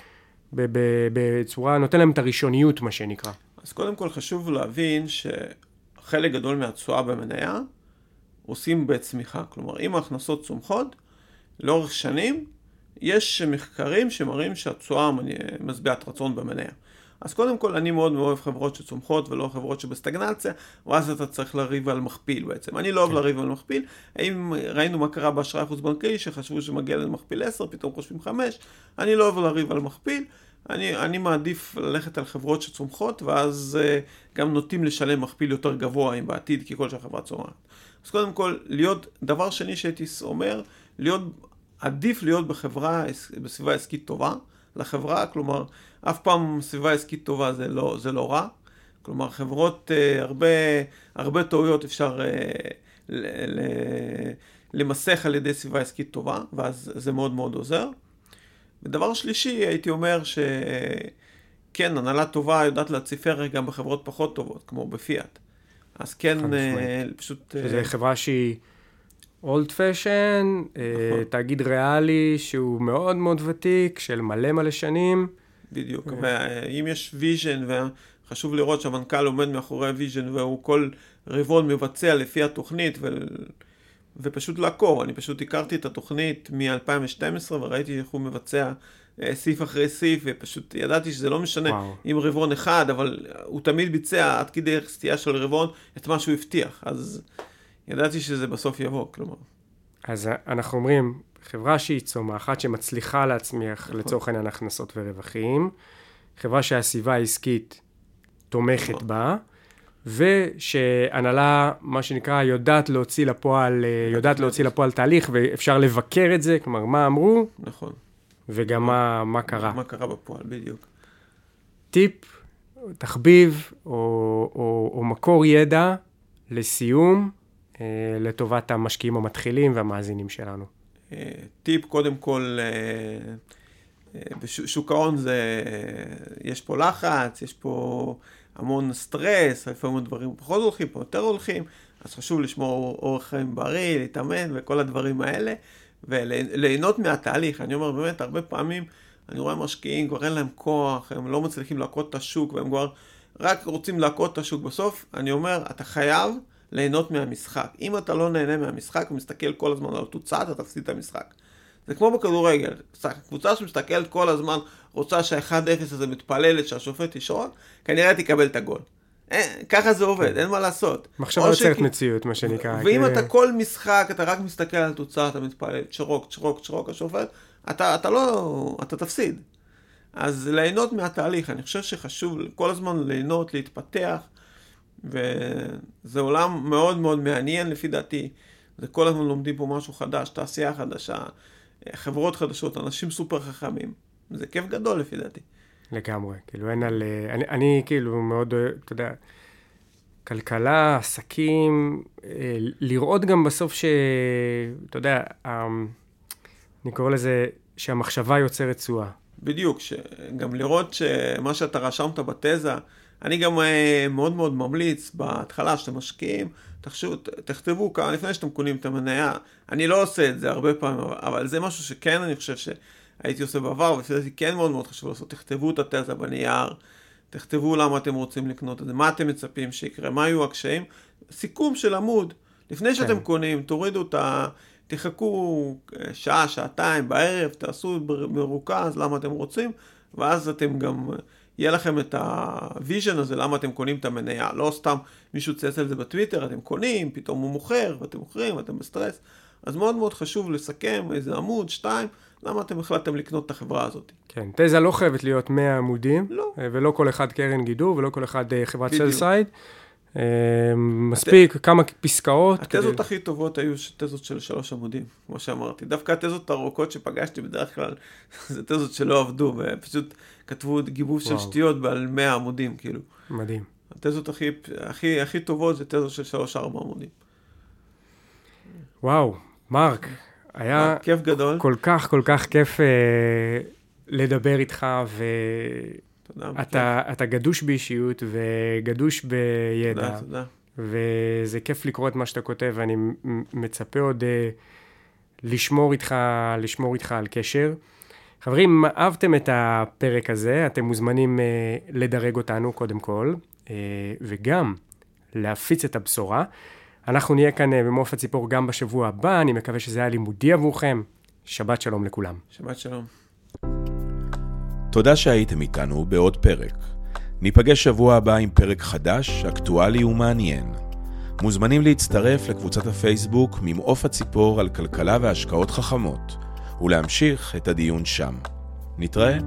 בצורה, נותן להם את הראשוניות, מה שנקרא. אז קודם כל חשוב להבין שחלק גדול מהתשואה במניה עושים בצמיחה. כלומר, אם ההכנסות צומחות, לאורך שנים, יש מחקרים שמראים שהתשואה משביעת רצון במניה. אז קודם כל, אני מאוד מאוד אוהב חברות שצומחות ולא חברות שבסטגנציה, ואז אתה צריך לריב על מכפיל בעצם. אני לא אוהב כן. לריב על מכפיל. האם ראינו מה קרה באשראי חוץ-בנקאי, שחשבו שמגיע למכפיל 10, פתאום חושבים 5, אני לא אוהב לריב על מכפיל. אני, אני מעדיף ללכת על חברות שצומחות, ואז uh, גם נוטים לשלם מכפיל יותר גבוה אם בעתיד, ככל שהחברה צומחת. אז קודם כל, להיות, דבר שני שהייתי אומר, להיות, עדיף להיות בחברה, בסביבה עסקית טובה לחברה, כלומר, אף פעם סביבה עסקית טובה זה לא, זה לא רע. כלומר, חברות, uh, הרבה, הרבה טעויות אפשר uh, ל, ל, למסך על ידי סביבה עסקית טובה, ואז זה מאוד מאוד עוזר. ודבר שלישי, הייתי אומר שכן, הנהלה טובה יודעת להציף ערך גם בחברות פחות טובות, כמו בפיאט. אז כן, אה, פשוט... שזו חברה שהיא old fashion, נכון. תאגיד ריאלי שהוא מאוד מאוד ותיק, של מלא מלא שנים. בדיוק, ואם יש ויז'ן, וחשוב לראות שהמנכ"ל עומד מאחורי ה vision, והוא כל רבעון מבצע לפי התוכנית, ו... ופשוט לעקוב. אני פשוט הכרתי את התוכנית מ-2012 וראיתי איך הוא מבצע אה, סעיף אחרי סעיף, ופשוט ידעתי שזה לא משנה וואו. אם רבעון אחד, אבל הוא תמיד ביצע עד כדי סטייה של רבעון את מה שהוא הבטיח. אז ידעתי שזה בסוף יבוא, כלומר. אז אנחנו אומרים, חברה שהיא צומחת, שמצליחה להצמיח נכון. לצורך העניין הכנסות ורווחים, חברה שהסביבה העסקית תומכת נכון. בה, ושהנהלה, מה שנקרא, יודעת להוציא לפועל, אה, יודעת להוציא לפועל תהליך, ואפשר לבקר את זה, כלומר, מה אמרו, נכון. וגם מה, מה קרה. מה קרה בפועל, בדיוק. טיפ, תחביב, או, או, או מקור ידע לסיום, לטובת המשקיעים המתחילים והמאזינים שלנו. אה, טיפ, קודם כל, אה, אה, בשוק ההון זה, יש פה לחץ, יש פה המון סטרס, לפעמים הדברים פחות הולכים, פה יותר הולכים, אז חשוב לשמור אורח חיים בריא, להתאמן וכל הדברים האלה, וליהנות מהתהליך. אני אומר, באמת, הרבה פעמים אני רואה משקיעים, כבר אין להם כוח, הם לא מצליחים להכות את השוק, והם כבר רק רוצים להכות את השוק. בסוף, אני אומר, אתה חייב ליהנות מהמשחק. אם אתה לא נהנה מהמשחק ומסתכל כל הזמן על התוצאה, אתה תפסיד את המשחק. זה כמו בכדורגל, קבוצה שמסתכלת כל הזמן, רוצה שה-1-0 הזה מתפללת שהשופט ישרוק, כנראה תקבל את הגול. אין, ככה זה עובד, אין מה לעשות. מחשבה יוצרת מציאות, מה שנקרא. ואם כי... אתה כל משחק, אתה רק מסתכל על התוצאה, אתה מתפלל, תשרוק, תשרוק, תשרוק, השופט, אתה, אתה לא, אתה תפסיד. אז ליהנות מהתהליך, אני חושב שחשוב כל הזמן ליהנות, להתפתח, וזה עולם מאוד מאוד מעניין לפי דעתי. זה כל הזמן לומדים פה משהו חדש, תעשייה חדשה, חברות חדשות, אנשים סופר חכמים. זה כיף גדול לפי דעתי. לגמרי, כאילו אין על... אני, אני כאילו מאוד, אתה יודע, כלכלה, עסקים, אה, לראות גם בסוף ש... אתה יודע, אני קורא לזה שהמחשבה יוצרת תשואה. בדיוק, גם לראות שמה שאתה רשמת בתזה, אני גם אה, מאוד מאוד ממליץ בהתחלה שאתם משקיעים, תחשבו, תכתבו כמה לפני שאתם קונים את המניה. אני לא עושה את זה הרבה פעמים, אבל זה משהו שכן אני חושב שהייתי עושה בעבר, ולפי דעתי כן מאוד מאוד חשוב לעשות. תכתבו את התזה בנייר, תכתבו למה אתם רוצים לקנות את זה, מה אתם מצפים שיקרה, מה יהיו הקשיים. סיכום של עמוד. לפני שאתם כן. קונים, תורידו את ה... תחכו אה, שעה, שעתיים, בערב, תעשו מרוכז למה אתם רוצים, ואז אתם גם יהיה לכם את ה vision הזה, למה אתם קונים את המניה. לא סתם מישהו צייץ על זה בטוויטר, אתם קונים, פתאום הוא מוכר, ואתם מוכרים, ואתם בסטרס. אז מאוד מאוד חשוב לסכם איזה עמוד, שתיים, למה אתם החלטתם לקנות את החברה הזאת. כן, תזה לא חייבת להיות 100 עמודים. לא. אה, ולא כל אחד קרן גידור, ולא כל אחד אה, חברת sell side. אמ, מספיק, כמה פסקאות. התזות הכי טובות היו תזות של שלוש עמודים, כמו שאמרתי. דווקא התזות הארוכות שפגשתי בדרך כלל, זה תזות שלא עבדו, ופשוט כתבו גיבוב של שטויות בעל 100 עמודים, כאילו. מדהים. התזות הכי, הכי, הכי טובות זה תזות של שלוש-ארבע עמודים. וואו, מרק, היה... כיף גדול. כל כך, כל כך כיף אה, לדבר איתך, ו... תודה. אתה, אתה גדוש באישיות וגדוש בידע. תודה, תודה. וזה כיף לקרוא את מה שאתה כותב, ואני מצפה עוד uh, לשמור איתך, לשמור איתך על קשר. חברים, אם אהבתם את הפרק הזה, אתם מוזמנים uh, לדרג אותנו קודם כל, uh, וגם להפיץ את הבשורה. אנחנו נהיה כאן uh, במעוף הציפור גם בשבוע הבא, אני מקווה שזה היה לימודי עבורכם. שבת שלום לכולם. שבת שלום. תודה שהייתם איתנו בעוד פרק. ניפגש שבוע הבא עם פרק חדש, אקטואלי ומעניין. מוזמנים להצטרף לקבוצת הפייסבוק ממעוף הציפור על כלכלה והשקעות חכמות, ולהמשיך את הדיון שם. נתראה.